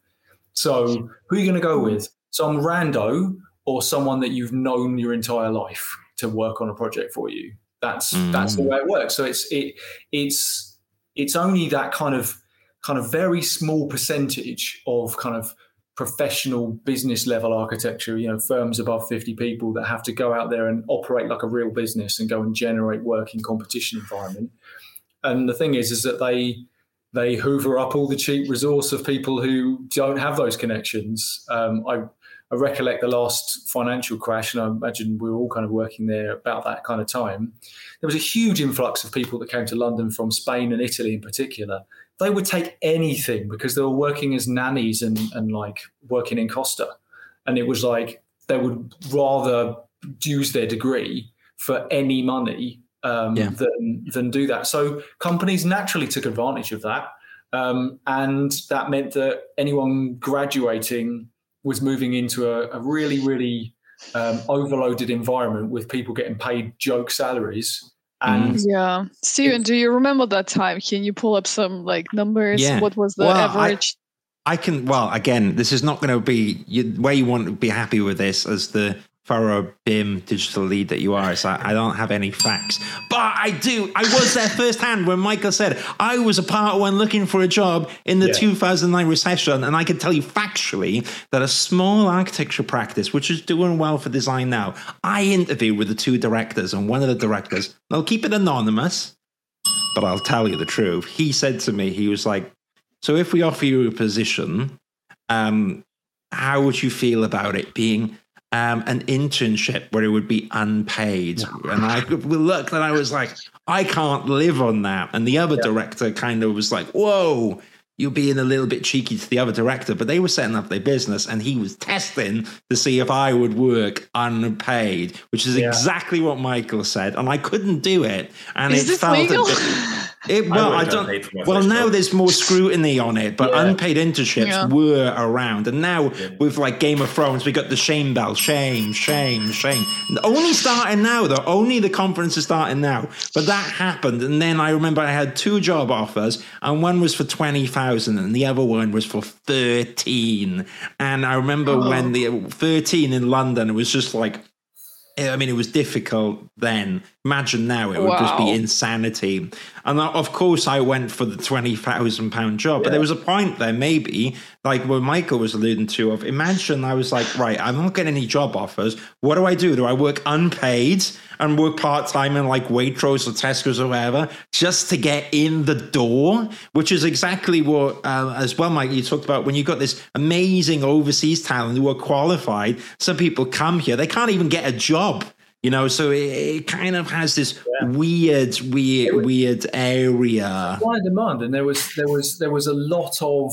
So, who are you going to go with? Some rando or someone that you've known your entire life to work on a project for you? That's that's the Mm. way it works. So it's it it's it's only that kind of kind of very small percentage of kind of professional business level architecture, you know, firms above 50 people that have to go out there and operate like a real business and go and generate work in competition environment. And the thing is, is that they they hoover up all the cheap resource of people who don't have those connections. Um, I, I recollect the last financial crash, and I imagine we were all kind of working there about that kind of time. There was a huge influx of people that came to London from Spain and Italy in particular. They would take anything because they were working as nannies and, and like working in Costa. And it was like they would rather use their degree for any money um, Yeah. than than do that. So companies naturally took advantage of that, um, and that meant that anyone graduating was moving into a, a really really um, overloaded environment with people getting paid joke salaries. And Yeah. Steven, do you remember that time? Can you pull up some like numbers? Yeah. What was the Well, I- average? I can. Well, again, this is not going to be you, where you want to be happy with this as the thorough BIM digital lead that you are. So I, I don't have any facts, but I do. I was there firsthand when Michael said I was a part when looking for a job in the Yeah. 2009 recession, and I can tell you factually that a small architecture practice, which is doing well for design now, I interviewed with the two directors, and one of the directors, I'll keep it anonymous, but I'll tell you the truth. He said to me, he was like. So if we offer you a position, um, how would you feel about it being um, an internship where it would be unpaid? And I looked and I was like, I can't live on that. And the other director kind of was like, whoa, you're being a little bit cheeky to the other director. But they were setting up their business and he was testing to see if I would work unpaid, which is Yeah. exactly what Michael said. And I couldn't do it. And Is it felt a bit- [laughs] it, well, I, worked don't. unpaid for my Well, now job. there's more scrutiny on it, but Yeah. unpaid internships Yeah. were around, and now Yeah. with like Game of Thrones, we got the shame bell, shame, shame, shame. Only starting now, though. Only the conference is starting now. But that happened, and then I remember I had two job offers, and one was for twenty thousand, and the other one was for thirteen. And I remember oh. when the uh, thirteen in London, it was just like. I mean, it was difficult then. Imagine now, it would just be insanity. And of course, I went for the twenty thousand pound job. But there was a point there, maybe like what Michael was alluding to. Of imagine I was like, right, I'm not getting any job offers. What do I do? Do I work unpaid and work part time in like Waitrose or Tesco's or whatever, just to get in the door? Which is exactly what, uh, as well, Mike, you talked about when you got this amazing overseas talent who are qualified. Some people come here, they can't even get a job. You know, so it, it kind of has this weird, weird, weird area. supply and demand, and there was there was there was a lot of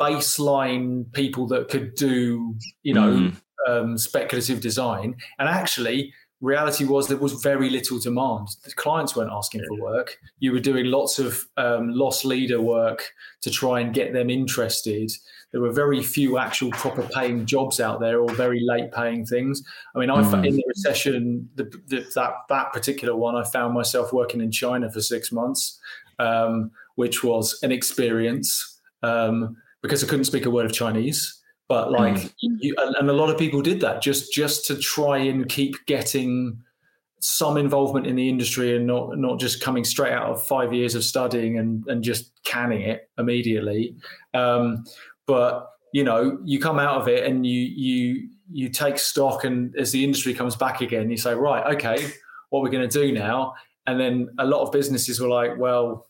baseline people that could do you know Mm. um, speculative design, and actually. Reality was there was very little demand. The clients weren't asking for work. You were doing lots of um, loss leader work to try and get them interested. There were very few actual proper paying jobs out there, or very late paying things. I mean, I fa- Mm. in the recession, the, the, that that particular one, I found myself working in China for six months, um, which was an experience um, because I couldn't speak a word of Chinese. But like, you, and, and a lot of people did that just just to try and keep getting some involvement in the industry and not not just coming straight out of five years of studying and and just canning it immediately. Um, but you know, you come out of it and you you you take stock, and as the industry comes back again, you say, right, okay, what we're going to do now? And then a lot of businesses were like, well,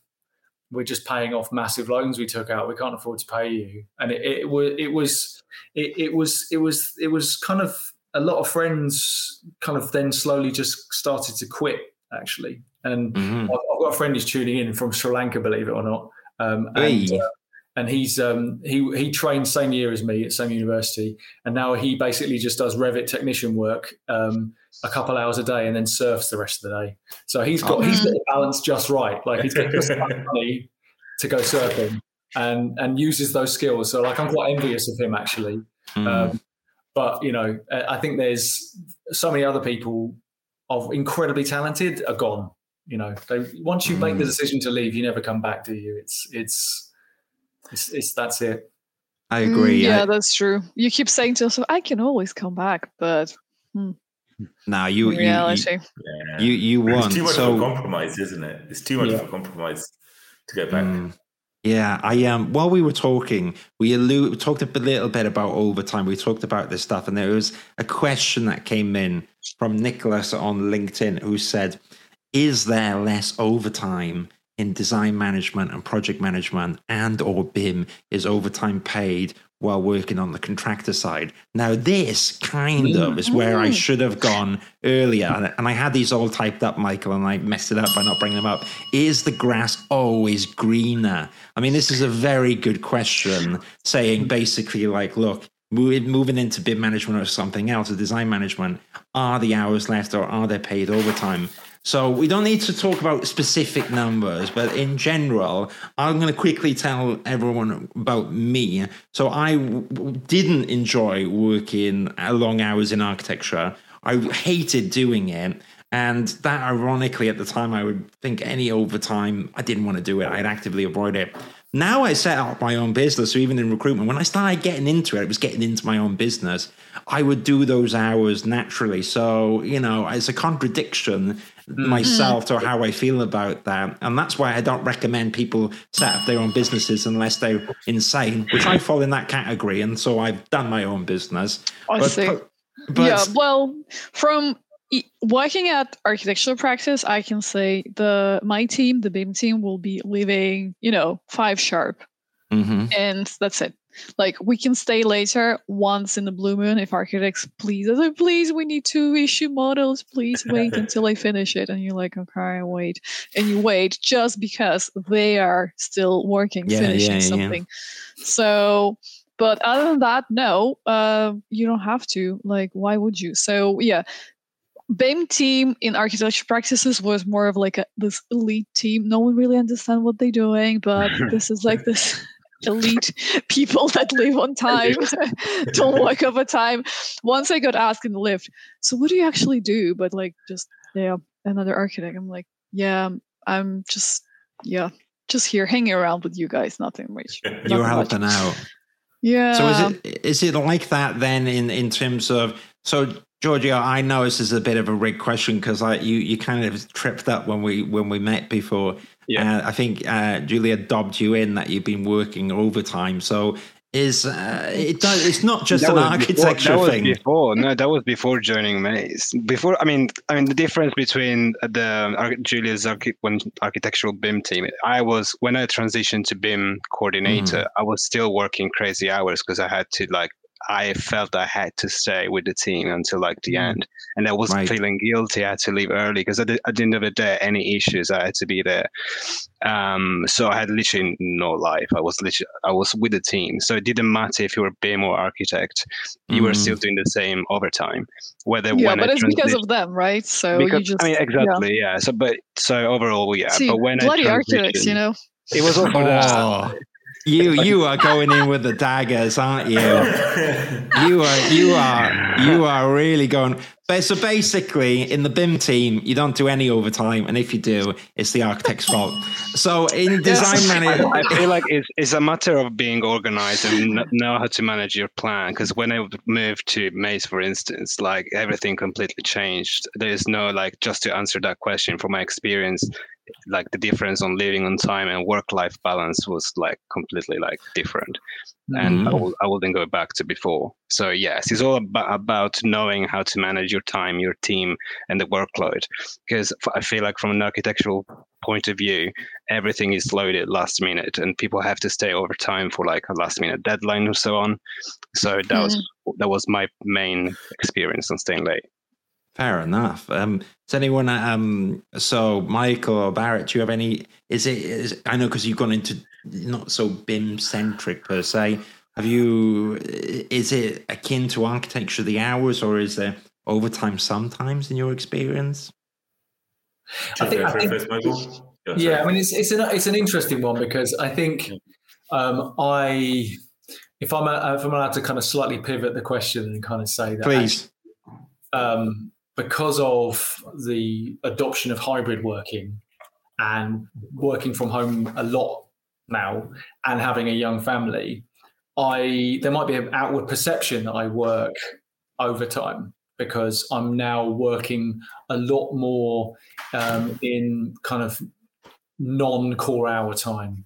we're just paying off massive loans we took out. We can't afford to pay you. And it, it was it was it, it was it was it was kind of a lot of friends kind of then slowly just started to quit actually. And Mhm. I've, I've got a friend who's tuning in from Sri Lanka, believe it or not. Um, and, Hey. uh, and he's um, he he trained same year as me at same university, and now he basically just does Revit technician work um, a couple hours a day, and then surfs the rest of the day. So he's got he's got the balance just right. Like he's getting just enough money to go surfing, and and uses those skills. So like I'm quite envious of him actually. Mm. Um, but you know, I think there's so many other people of incredibly talented are gone. You know, they, once you make the Mm. decision to leave, you never come back, do you? It's it's it's, it's that's it. I Mm, agree. yeah, I- that's true. You keep saying to yourself, "I can always come back," but now you, in you, you, reality, Yeah. you, you it's too much so of a compromise, isn't it? It's too much Yeah. of a compromise to go back. Mm. Yeah, I um. While we were talking, we allude, we talked a little bit about overtime. We talked about this stuff, and there was a question that came in from Nicholas on LinkedIn who said, "Is there less overtime in design management and project management, and or BIM? Is overtime paid while working on the contractor side?" Now, this kind of is where I Mm. should have gone earlier, and- I had these all typed up, Michael, and I messed it up by not bringing them up. Is the grass always greener? I mean, this is a very good question, saying basically, like, look, moving moving into bid management or something else, or design management, are the hours left or are they paid overtime? So we don't need to talk about specific numbers, but in general, I'm going to quickly tell everyone about me. So I w- didn't enjoy working uh, long hours in architecture. I hated doing it. And that ironically, at the time, I would think any overtime, I didn't want to do it. I'd actively avoid it. Now I set up my own business. So even in recruitment, when I started getting into it, it was getting into my own business. I would do those hours naturally. So, you know, it's a contradiction myself to how I feel about that. And that's why I don't recommend people set up their own businesses unless they're insane, which I fall in that category. And so I've done my own business. I But- see. But yeah, well, from working at architectural practice, I can say the my team, the BIM team, will be leaving, you know, five sharp, Mhm. and that's it. Like we can stay later once in the blue moon if architects please, I say, please, we need to issue models. Please [laughs] wait until I finish it, and you're like, okay, wait, and you wait just because they are still working, Yeah, finishing yeah, yeah. something. So but other than that no uh, you don't have to like why would you so yeah BIM team in architecture practices was more of like a this elite team. No one really understand what they're doing, but [laughs] this is like this elite [laughs] people that live on [laughs] time, don't work overtime. Once I got asked in the lift, so what do you actually do? But like just yeah, another architect. I'm like, yeah, um, I'm just yeah, just here hanging around with you guys, nothing much. [laughs] You're nothing much. helping out. Yeah. So is it is it like that then in in terms of so Giorgio? I know this is a bit of a rigged question because I you you kind of tripped up when we when we met before. Yeah. Uh, I think uh, Julia dobbed you in that you've been working overtime. So is uh, it? Does, it's not just That an before- architecture was thing. Before, no, that was before joining Mace. Before, I mean, I mean, the difference between the Julia's archi- when architectural BIM team, I was when I transitioned to BIM coordinator, Mm. I was still working crazy hours because I had to like. I felt I had to stay with the team until like the Mm. end, and I was Right. feeling guilty. I had to leave early because at the, at the end of the day, any issues, I had to be there. Um, so I had literally no life. I was literally I was with the team, so it didn't matter if you were BIM or architect you were Mhm. still doing the same overtime. Whether yeah, when but I it's because of them, right? So because, you just I mean exactly yeah. So but so overall yeah. See, but when bloody I architects, you know. it was also [laughs] that. Oh, you you are going in with the daggers, aren't you? You are you are you are really going. But so basically, in the BIM team, you don't do any overtime, and if you do, it's the architect's fault. So in design manager, I feel like it's, it's a matter of being organized and know how to manage your plan. Because when I moved to Mace, for instance, like everything completely changed. There's no like just to answer that question from my experience, like the difference on living on time and work-life balance was like completely like different. and I, Mhm. will, I wouldn't go back to before. So yes, it's all about, about knowing how to manage your time, your team, and the workload. Because I feel like from an architectural point of view, everything is loaded last minute, and people have to stay over time for like a last minute deadline or so on. So that was that was my main experience on staying late. Fair enough. Um, does anyone, um, so Michael or Bharat, do you have any? Is it? Is, I know because you've gone into not so BIM centric per se. Have you? Is it akin to architecture the hours, or is there overtime sometimes in your experience? I think, I think yeah, yeah, I mean it's it's an it's an interesting one because I think um, I if I'm a, if I'm allowed to kind of slightly pivot the question and kind of say that please. Um, because of the adoption of hybrid working and working from home a lot now and having a young family, I there might be an outward perception that I work overtime because I'm now working a lot more um, in kind of non-core hour time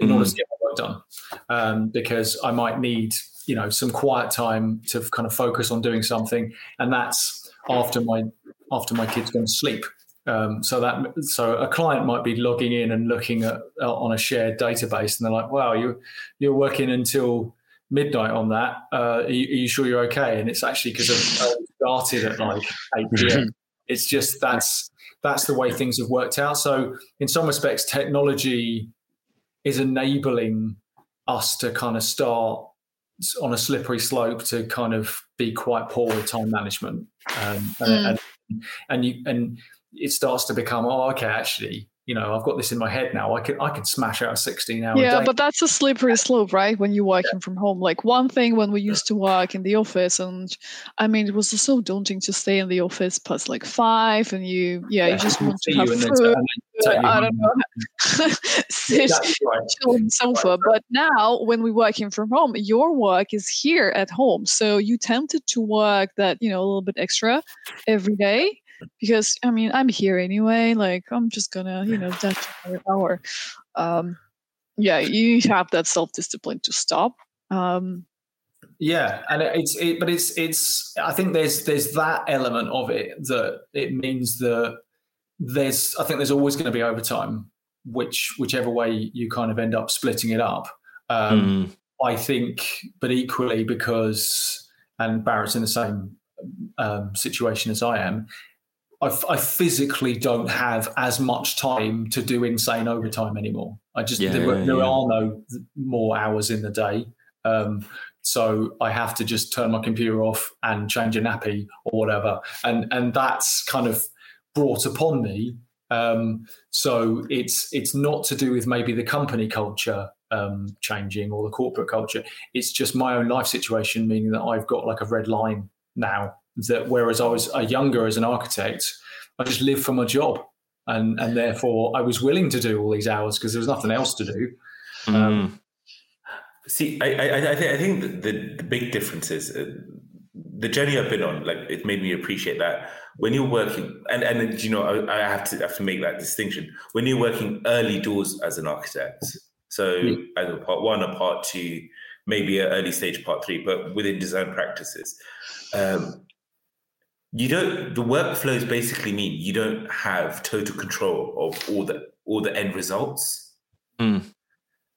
in mm. order to get my work done um, because I might need you know some quiet time to kind of focus on doing something and that's after my after my kids going to sleep. Um, so that so a client might be logging in and looking at uh, on a shared database, and they're like, "Wow, you you're working until midnight on that. Uh, are, you, are, you, sure you're okay?" And it's actually because I started at like eight [laughs] p.m. it's just that's that's the way things have worked out. So in some respects, technology is enabling us to kind of start on a slippery slope to kind of be quite poor with time management, um, mm. and, and you and it starts to become oh okay actually you know I've got this in my head now I can I can smash out a sixteen hour yeah day. but that's a slippery slope right when you're working yeah. from home like one thing when we used to work in the office and I mean it was so daunting to stay in the office past like five and you yeah, yeah. you just want to have food uh, I don't know [laughs] sit right. chill on the sofa but now when we're working from home your work is here at home so you tempted to work that you know a little bit extra every day because I mean I'm here anyway. Like I'm just gonna you know [laughs] dash an hour. Um, yeah, you have that self discipline to stop. Um, yeah, and it's it, but it's it's. I think there's there's that element of it that it means that there's. I think there's always going to be overtime, which whichever way you kind of end up splitting it up. Um, mm. I think, but equally because, and Bharat's in the same um, situation as I am. I, I, physically don't have as much time to do insane overtime anymore. I just yeah, there, yeah, there yeah. are no more hours in the day, um, so I have to just turn my computer off and change a nappy or whatever, and and that's kind of brought upon me. Um, so it's it's not to do with maybe the company culture um, changing or the corporate culture. It's just my own life situation, meaning that I've got like a red line now that whereas I was a younger as an architect, I just lived for my job, and and therefore I was willing to do all these hours because there was nothing else to do. Mm. Um, See, I I, I, think I think the, the big difference is uh, the journey I've been on. Like it made me appreciate that when you're working, and and you know I, I have to have to make that distinction when you're working early doors as an architect. So mm. either part one or part two, maybe an early stage part three, but within design practices. Um, you don't the workflows basically mean you don't have total control of all the all the end results. Mm.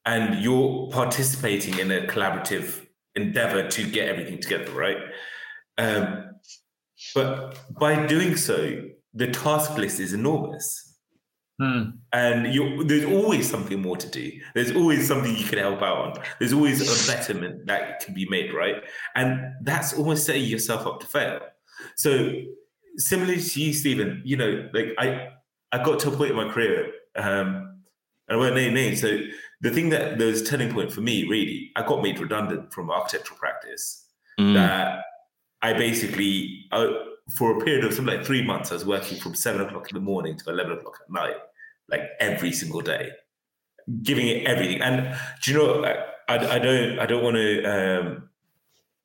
and you're participating in a collaborative endeavor to get everything together right? Um, but by doing so the task list is enormous. Mm. and there's always something more to do. There's always something you can help out on. There's always a betterment that can be made right? And that's almost setting yourself up to fail so similarly to you, Stephen, you know, like I I got to a point in my career, um, and I won't name names. So the thing that there was a turning point for me, really, I got made redundant from architectural practice. Mm. That I basically, uh, for a period of something like three months, I was working from seven o'clock in the morning to eleven o'clock at night, like every single day, giving it everything. And do you know, I, I, I don't, I don't want to um,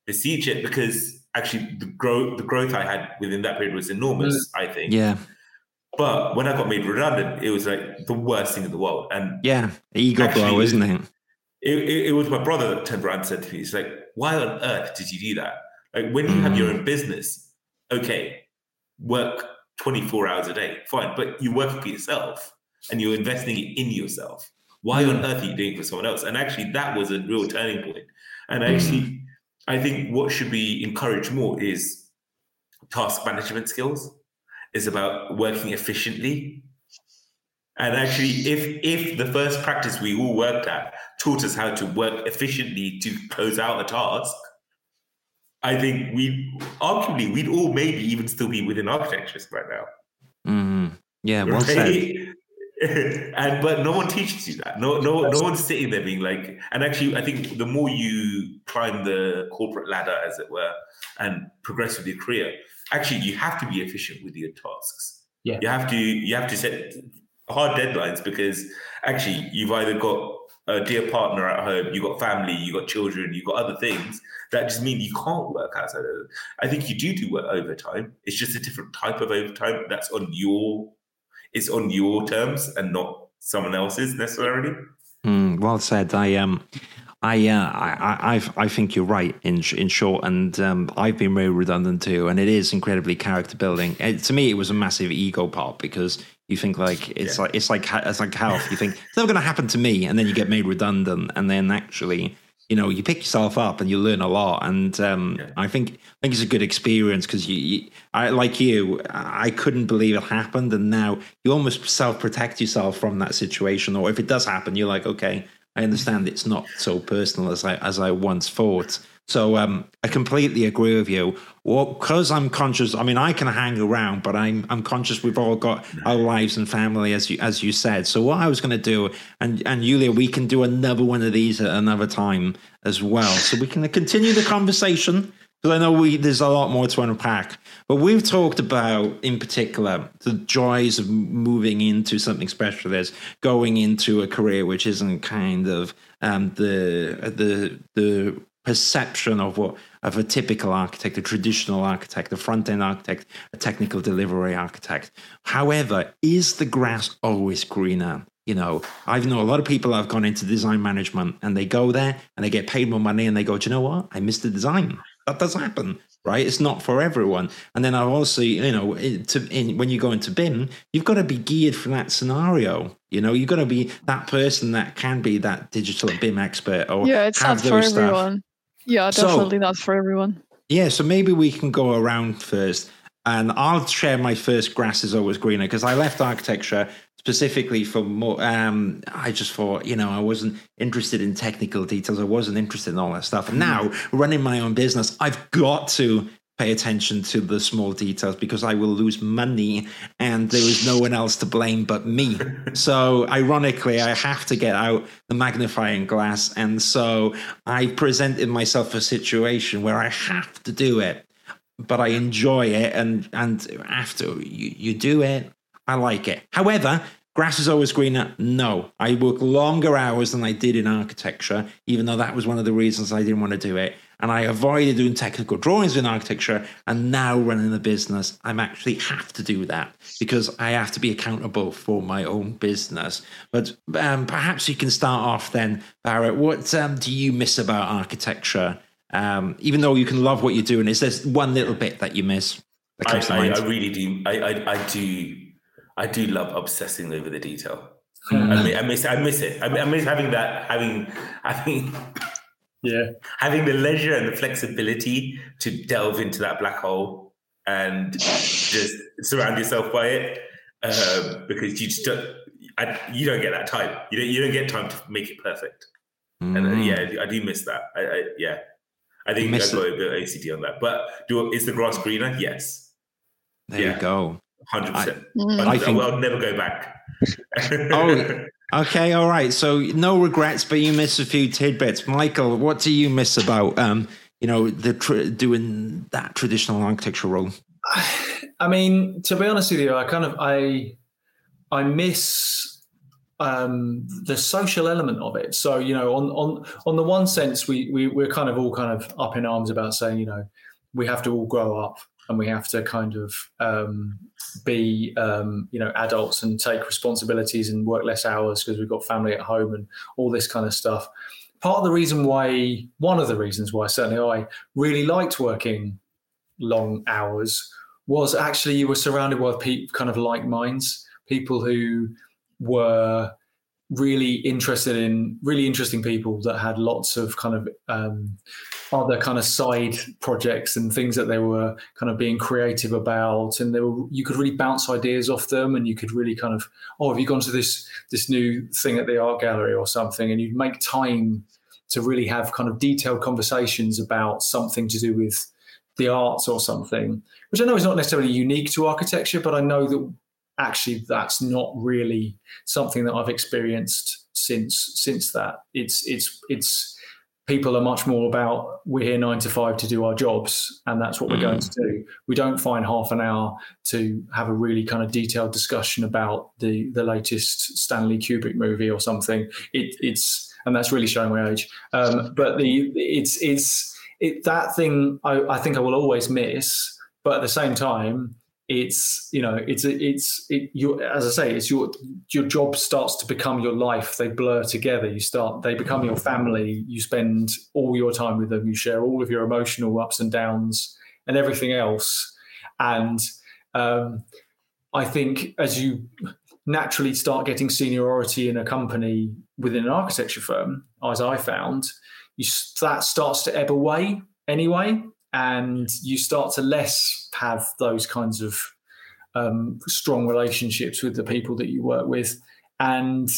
besiege it because actually the growth the growth I had within that period was enormous. Mm. I think. Yeah. But when I got made redundant, it was like the worst thing in the world. And yeah, ego actually, blow, isn't it? It, it? it, was my brother that turned around and said to me, "He's like, why on earth did you do that? Like when you mm. have your mm. own business, okay, work twenty four hours a day, fine, but you're working for yourself and you're investing in yourself. Why mm. on earth are you doing it for someone else? And actually, that was a real turning point. And actually, mm. I think what should be encouraged more is task management skills. It's about working efficiently. And actually, if if the first practice we all worked at taught us how to work efficiently to close out a task, I think we arguably we'd all maybe even still be within architecture right now. Mm, yeah, well said. [laughs] [laughs] and but no one teaches you that. No, no, no one's sitting there being like. And actually, I think the more you climb the corporate ladder, as it were, and progress with your career, actually, you have to be efficient with your tasks. Yeah. You have to. You have to set hard deadlines because actually, you've either got a dear partner at home, you've got family, you've got children, you've got other things that just mean you can't work outside of it. I think you do do work overtime. It's just a different type of overtime that's on your it's on your terms and not someone else's necessarily. Mm, well said. I um, I, uh, I, I, I think you're right in in short, and um, I've been very redundant too, and it is incredibly character building. It, to me, it was a massive ego part because you think like it's yeah. like it's like it's like health. You think it's never going to happen to me, and then you get made redundant, and then actually you know you pick yourself up and you learn a lot. And um, yeah. i think i think it's a good experience because you, you, i like you i couldn't believe it happened. And now you almost self-protect yourself from that situation. Or if it does happen you're like okay i understand it's not so personal as i as i once thought so um, I completely agree with you. Well, because I'm conscious. I mean, I can hang around, but I'm I'm conscious. We've all got our lives and family, as you as you said. So what I was going to do, and and Julia, we can do another one of these at another time as well, so we can continue the conversation. Because I know we there's a lot more to unpack. But we've talked about, in particular, the joys of moving into something specialist, going into a career which isn't kind of um, the the the perception of what of a typical architect, a traditional architect, a front end architect, a technical delivery architect. However, is the grass always greener? You know, I know a lot of people have gone into design management and they go there and they get paid more money and they go, do you know what? I missed the design. That does happen, right? It's not for everyone. And then I've also, you know, to, in, when you go into BIM, you've got to be geared for that scenario. You know, you've got to be that person that can be that digital BIM expert or yeah, it's not for everyone. Yeah, definitely so, not for everyone. Yeah, so maybe we can go around first. And I'll share my first grass is always greener because I left architecture specifically for more. Um, I just thought, you know, I wasn't interested in technical details. I wasn't interested in all that stuff. And now running my own business, I've got to pay attention to the small details because I will lose money and there is no one else to blame but me. [laughs] so, ironically, I have to get out the magnifying glass. And so I presented myself a situation where I have to do it, but I enjoy it. And, and after you, you do it, I like it. However, Grass is always greener. No, I work longer hours than I did in architecture, even though that was one of the reasons I didn't want to do it and I avoided doing technical drawings in architecture. And now running the business, I'm actually have to do that because I have to be accountable for my own business. But um, perhaps you can start off then, Bharat. What um, do you miss about architecture? Um, even though you can love what you're doing, is there one little bit that you miss? That I, I, I, really do. I, I, I, do. I do love obsessing over the detail. Mm. I, miss, I miss it. I miss having that. Having I having yeah. Having the leisure and the flexibility to delve into that black hole and just surround yourself by it um, because you just don't, I, you don't get that time. You don't, you don't get time to make it perfect. Mm. And uh, mm. yeah, I do miss that. I, I yeah. I think I've got a bit of OCD on that. But do is the grass greener? Yes. There yeah. you go. 100%. I, I think, I'll never go back. oh, [laughs] Okay, all right. So no regrets, but you miss a few tidbits. Michael, what do you miss about um, you know, the tr- doing that traditional architecture role? I mean, to be honest with you, I kind of I I miss um, the social element of it. So you know, on on on the one sense, we we we're kind of all kind of up in arms about saying, you know, we have to all grow up and we have to kind of um, be um, you know adults and take responsibilities and work less hours because we've got family at home and all this kind of stuff. Part of the reason why, one of the reasons why certainly I really liked working long hours was actually you were surrounded by people kind of like minds, people who were really interested in really interesting people that had lots of kind of um, other kind of side projects and things that they were kind of being creative about and they were you could really bounce ideas off them and you could really kind of oh have you gone to this this new thing at the art gallery or something and you'd make time to really have kind of detailed conversations about something to do with the arts or something which i know is not necessarily unique to architecture but i know that actually that's not really something that I've experienced since since that. It's it's it's people are much more about we're here nine to five to do our jobs and that's what we're going to do. We don't find half an hour to have a really kind of detailed discussion about the the latest Stanley Kubrick movie or something. It, it's and that's really showing my age. Um, but the it's it's it, that thing I, I think I will always miss. But at the same time, it's you know it's it's it you as i say it's your your job starts to become your life. They blur together. You start they become your family. You spend all your time with them. You share all of your emotional ups and downs and everything else. And um, i think as you naturally start getting seniority in a company within an architecture firm as i found you that starts to ebb away anyway and you start to less have those kinds of um, strong relationships with the people that you work with, and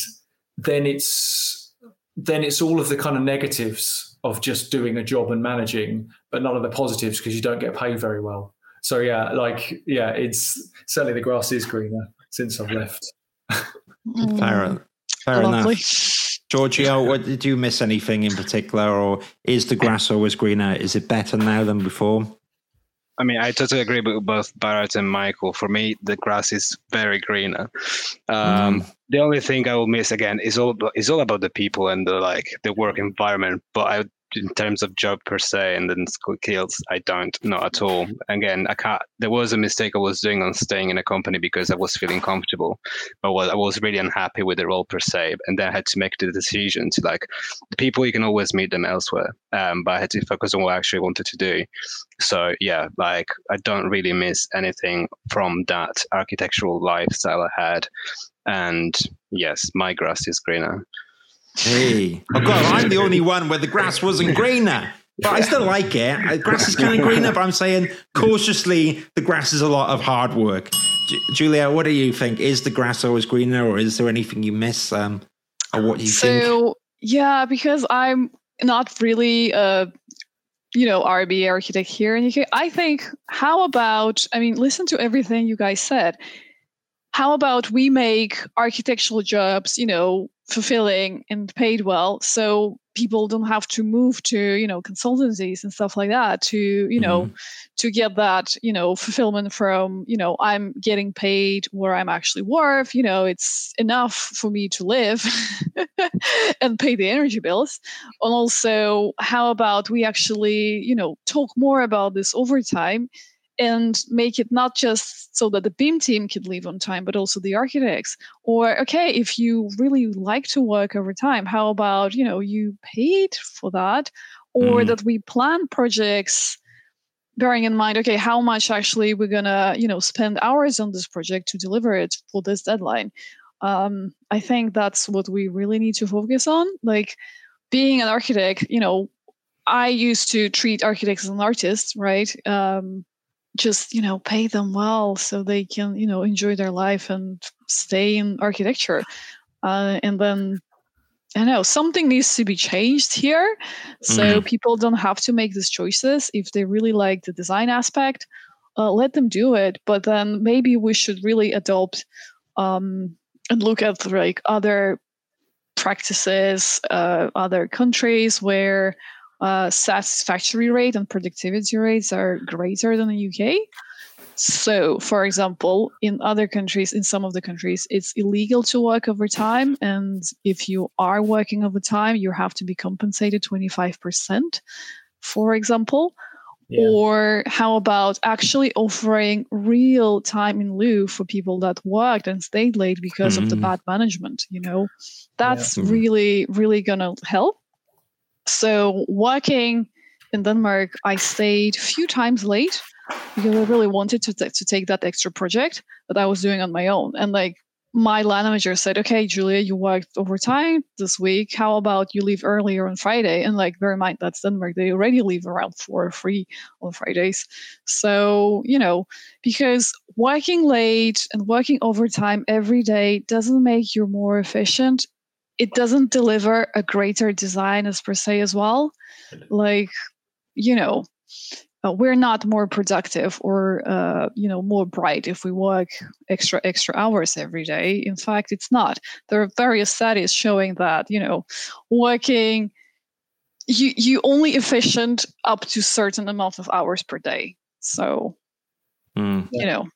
then it's then it's all of the kind of negatives of just doing a job and managing, but none of the positives because you don't get paid very well. So yeah, like yeah, it's certainly the grass is greener since I've left. fair, fair enough. Giorgio, what, did you miss anything in particular, or is the grass always greener? Is it better now than before? I mean, I totally agree with both Bharat and Michael. For me, the grass is very greener. Um, mm. The only thing I will miss again is all is all about the people and the like the work environment. But I in terms of job per se and then skills, I don't, not at all. Again, I can't, there was a mistake I was doing on staying in a company because I was feeling comfortable, but I was really unhappy with the role per se. And then I had to make the decision to like, people, you can always meet them elsewhere. Um, but I had to focus on what I actually wanted to do. So yeah, like I don't really miss anything from that architectural lifestyle I had. And yes, my grass is greener. Hey, oh God, I'm the only one where the grass wasn't [laughs] greener. But I still like it. Grass is kind of greener, but I'm saying cautiously, the grass is a lot of hard work. J- Julia, what do you think? Is the grass always greener, or is there anything you miss, um, or what do you so, think? So yeah, because I'm not really a you know RB architect here in UK. I think how about I mean, listen to everything you guys said. How about we make architectural jobs, you know, fulfilling and paid well so people don't have to move to you know consultancies and stuff like that to you know mm-hmm. to get that you know fulfillment from you know i'm getting paid where i'm actually worth you know it's enough for me to live [laughs] and pay the energy bills and also how about we actually you know talk more about this overtime and make it not just so that the BIM team can leave on time, but also the architects. Or okay, if you really like to work over time, how about you know you paid for that, or mm. that we plan projects bearing in mind okay how much actually we're gonna you know spend hours on this project to deliver it for this deadline um, i think that's what we really need to focus on like being an architect you know i used to treat architects as an artist right um, just you know pay them well so they can you know enjoy their life and stay in architecture uh, and then I know something needs to be changed here, so mm. people don't have to make these choices. If they really like the design aspect, uh, let them do it. But then maybe we should really adopt um, and look at like other practices, uh, other countries where uh, satisfactory rate and productivity rates are greater than the UK. So, for example, in other countries, in some of the countries, it's illegal to work overtime. And if you are working overtime, you have to be compensated 25%, for example. Yeah. Or how about actually offering real time in lieu for people that worked and stayed late because mm. of the mm. bad management? You know, that's yeah. really, really going to help. So working in Denmark, I stayed a few times late because I really wanted to, t- to take that extra project that I was doing on my own. And like my line manager said, "Okay, Julia, you worked overtime this week. How about you leave earlier on Friday?" And like, bear in mind that's Denmark; they already leave around four or three on Fridays. So you know, because working late and working overtime every day doesn't make you more efficient. It doesn't deliver a greater design as per se as well. Like, you know, uh, we're not more productive or uh, you know more bright if we work extra extra hours every day in fact it's not there are various studies showing that you know working you you only efficient up to certain amount of hours per day so Mm. you know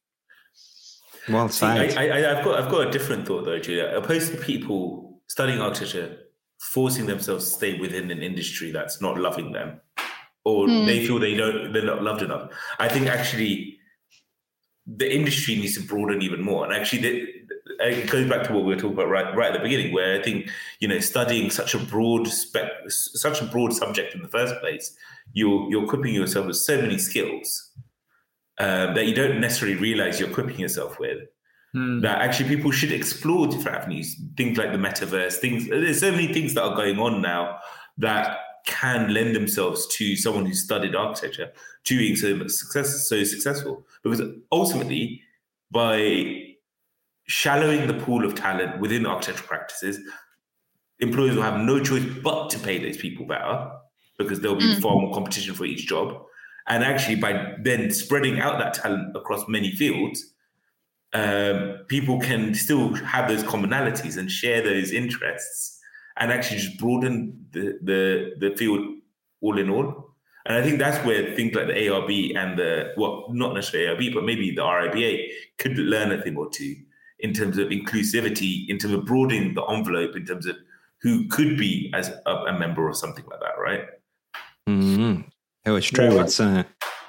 Well See, I, said. I, I've got I've got a different thought though, Julia. Opposed to people studying architecture, forcing themselves to stay within an industry that's not loving them, or Hmm. they feel they don't they're not loved enough. I think actually the industry needs to broaden even more. And actually, the, it goes back to what we were talking about right right at the beginning, where I think you know studying such a broad spec, such a broad subject in the first place, you're you're equipping yourself with so many skills um, that you don't necessarily realize you're equipping yourself with Hmm. that actually people should explore different avenues, things like the metaverse, things there's so many things that are going on now that can lend themselves to someone who studied architecture to being so success so successful. Because ultimately, by shallowing the pool of talent within architectural practices, employers will have no choice but to pay those people better because there'll be Mm. far more competition for each job. And actually, by then spreading out that talent across many fields, um, people can still have those commonalities and share those interests and actually just broaden the, the, the field all in all. And I think that's where things like the ARB and the, well, not necessarily ARB, but maybe the RIBA could learn a thing or two in terms of inclusivity, in terms of broadening the envelope, in terms of who could be as a, a member or something like that, right? Mm-hmm. Oh, it's true. Yeah. It's uh,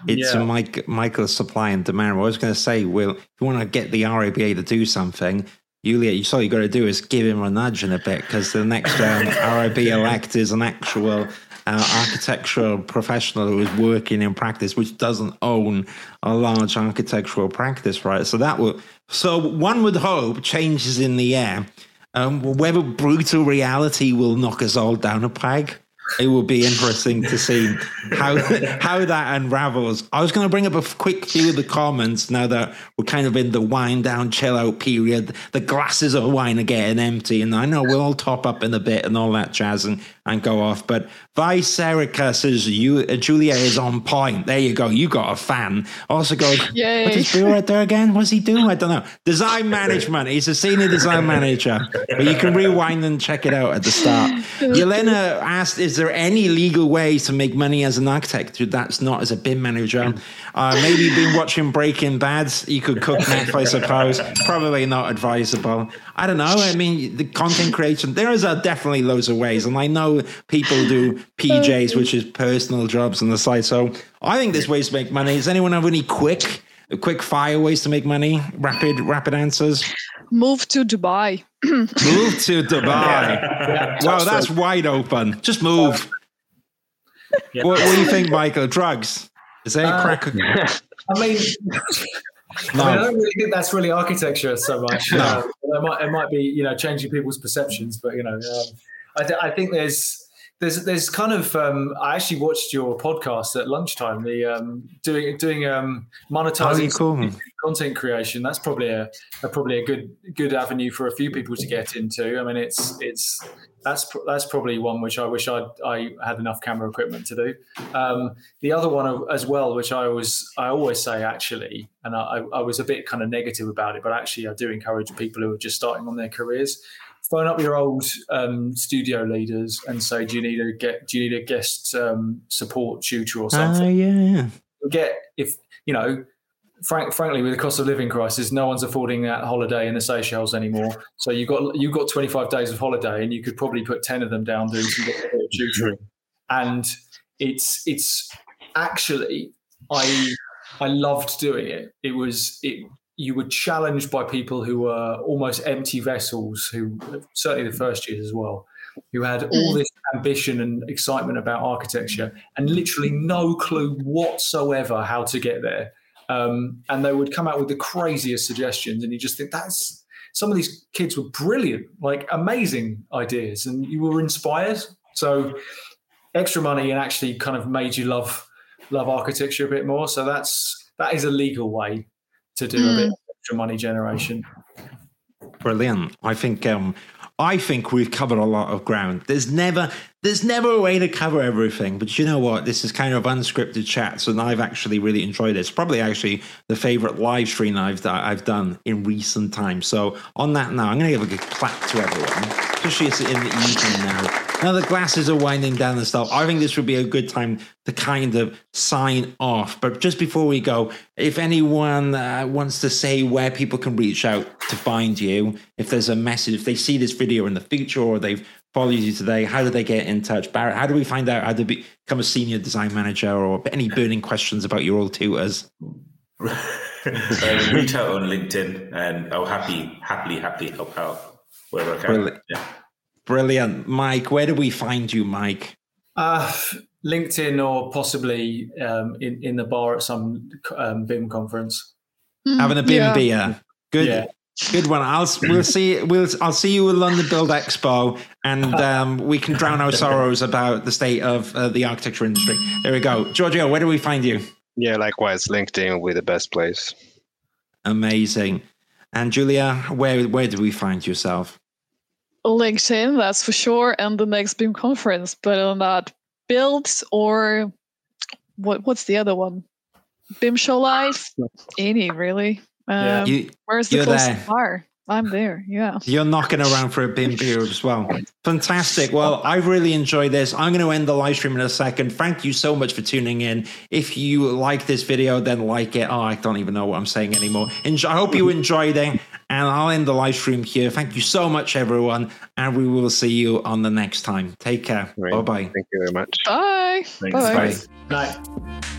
it's Yeah. a Mike, Michael's supply and demand. I was going to say, Will, if you want to get the RIBA to do something, Julia, you all you got to do is give him a nudge in a bit because the next um, [laughs] elect is an actual uh, architectural professional who is working in practice, which doesn't own a large architectural practice, right? So that will. So one would hope changes in the air. Um, whether brutal reality will knock us all down a peg it will be interesting to see how how that unravels. I was going to bring up a quick few of the comments now that we're kind of in the wind down, chill out period. The glasses of wine are getting empty, and I know we'll all top up in a bit and all that jazz and, and go off. But Vice Erica says you uh, Julia is on point. There you go. You got a fan. Also go. [laughs] Yay. What's his bill right there again? What's he doing? I don't know. Design [laughs] management. He's a senior design manager. But you can rewind and check it out at the start. [laughs] Yelena asked, "Is there any legal way to make money as an architect that's not as a BIM manager? Uh, maybe you've been watching Breaking Bad. You could cook meth, I suppose. Probably not advisable. I don't know. I mean, the content creation. There is uh, definitely loads of ways, and I know people do PJs, which is personal jobs on the side. So I think there's ways to make money. Does anyone have any quick, quick fire ways to make money? Rapid, rapid answers. move to dubai [laughs] Move to Dubai. Yeah, Wow, that's wide open. Just move. Yeah. What, what do you think, Michael? Drugs? Is there a Uh, crack? [laughs] I mean, I, mean, I don't really think that's really architecture so much. No. Uh, it might it might be you know changing people's perceptions, but you know, um, I, th- I think there's there's there's kind of um, I actually watched your podcast at lunchtime. The um, doing doing um, Oh, monetizing cool. content creation. That's probably a, a probably a good good avenue for a few people to get into. I mean, it's it's that's that's probably one which I wish I I had enough camera equipment to do. Um, the other one as well, which I was I always say actually, and I, I was a bit kind of negative about it, but actually I do encourage people who are just starting on their careers. Phone up your old um, studio leaders and say, "Do you need a get? Do you need a guest um, support tutor or Oh, something?" yeah. get if you know frank, frankly with the cost of living crisis no one's affording that holiday in the seychelles anymore so you've got you've got 25 days of holiday and you could probably put 10 of them down doing some bit tutoring and it's it's actually i i loved doing it it was it you were challenged by people who were almost empty vessels who certainly the first years as well who had all this ambition and excitement about architecture and literally no clue whatsoever how to get there. Um, and they would come out with the craziest suggestions, and you just think that's some of these kids were brilliant, like amazing ideas, and you were inspired. So extra money and actually kind of made you love love architecture a bit more. So that's that is a legal way to do mm. a bit of extra money generation. Brilliant. I think um, I think we've covered a lot of ground. There's never there's never a way to cover everything, but you know what? This is kind of unscripted chats, and I've actually really enjoyed it. It's probably actually the favorite live stream I've I've done in recent times. So on that now, I'm going to give a good clap to everyone, especially it's in the evening now. Now the glasses are winding down and stuff. I think this would be a good time to kind of sign off. But just before we go, if anyone uh, wants to say where people can reach out to find you, if there's a message, if they see this video in the future or they've followed you today, how do they get in touch? Bharat, how do we find out how to become a senior design manager or any burning questions about your old tutors? um, [laughs] reach out on LinkedIn and I'll happy, happily, happily help out wherever I can. Brilliant. Yeah. Brilliant. Mike, where do we find you, Mike? Uh, LinkedIn or possibly um, in, in the bar at some um, BIM conference. Hmm, Having a BIM yeah. beer. Good. Yeah. Good one. I'll we'll [laughs] see. We'll I'll see you at London Build Expo, and [laughs] um, we can drown our sorrows about the state of uh, the architecture industry. There we go, Giorgio. Where do we find you? Yeah, likewise. LinkedIn will be the best place. Amazing. And Julia, where where do we find yourself? LinkedIn, that's for sure, and the next BIM conference. But on that, builds or what? What's the other one? BIM Show Live. Any really? Um, yeah. you, where's the closest bar? I'm there. Yeah. You're knocking around for a BIM beer as well. Fantastic. Well, I've really enjoyed this. I'm going to end the live stream in a second. Thank you so much for tuning in. If you like this video, then like it. Oh, I don't even know what I'm saying anymore. Enjoy, I hope you [laughs] enjoyed it. And I'll end the live stream here. Thank you so much, everyone. And we will see you on the next time. Take care. Bye bye. Thank you very much. Bye. Thanks. Bye. Bye.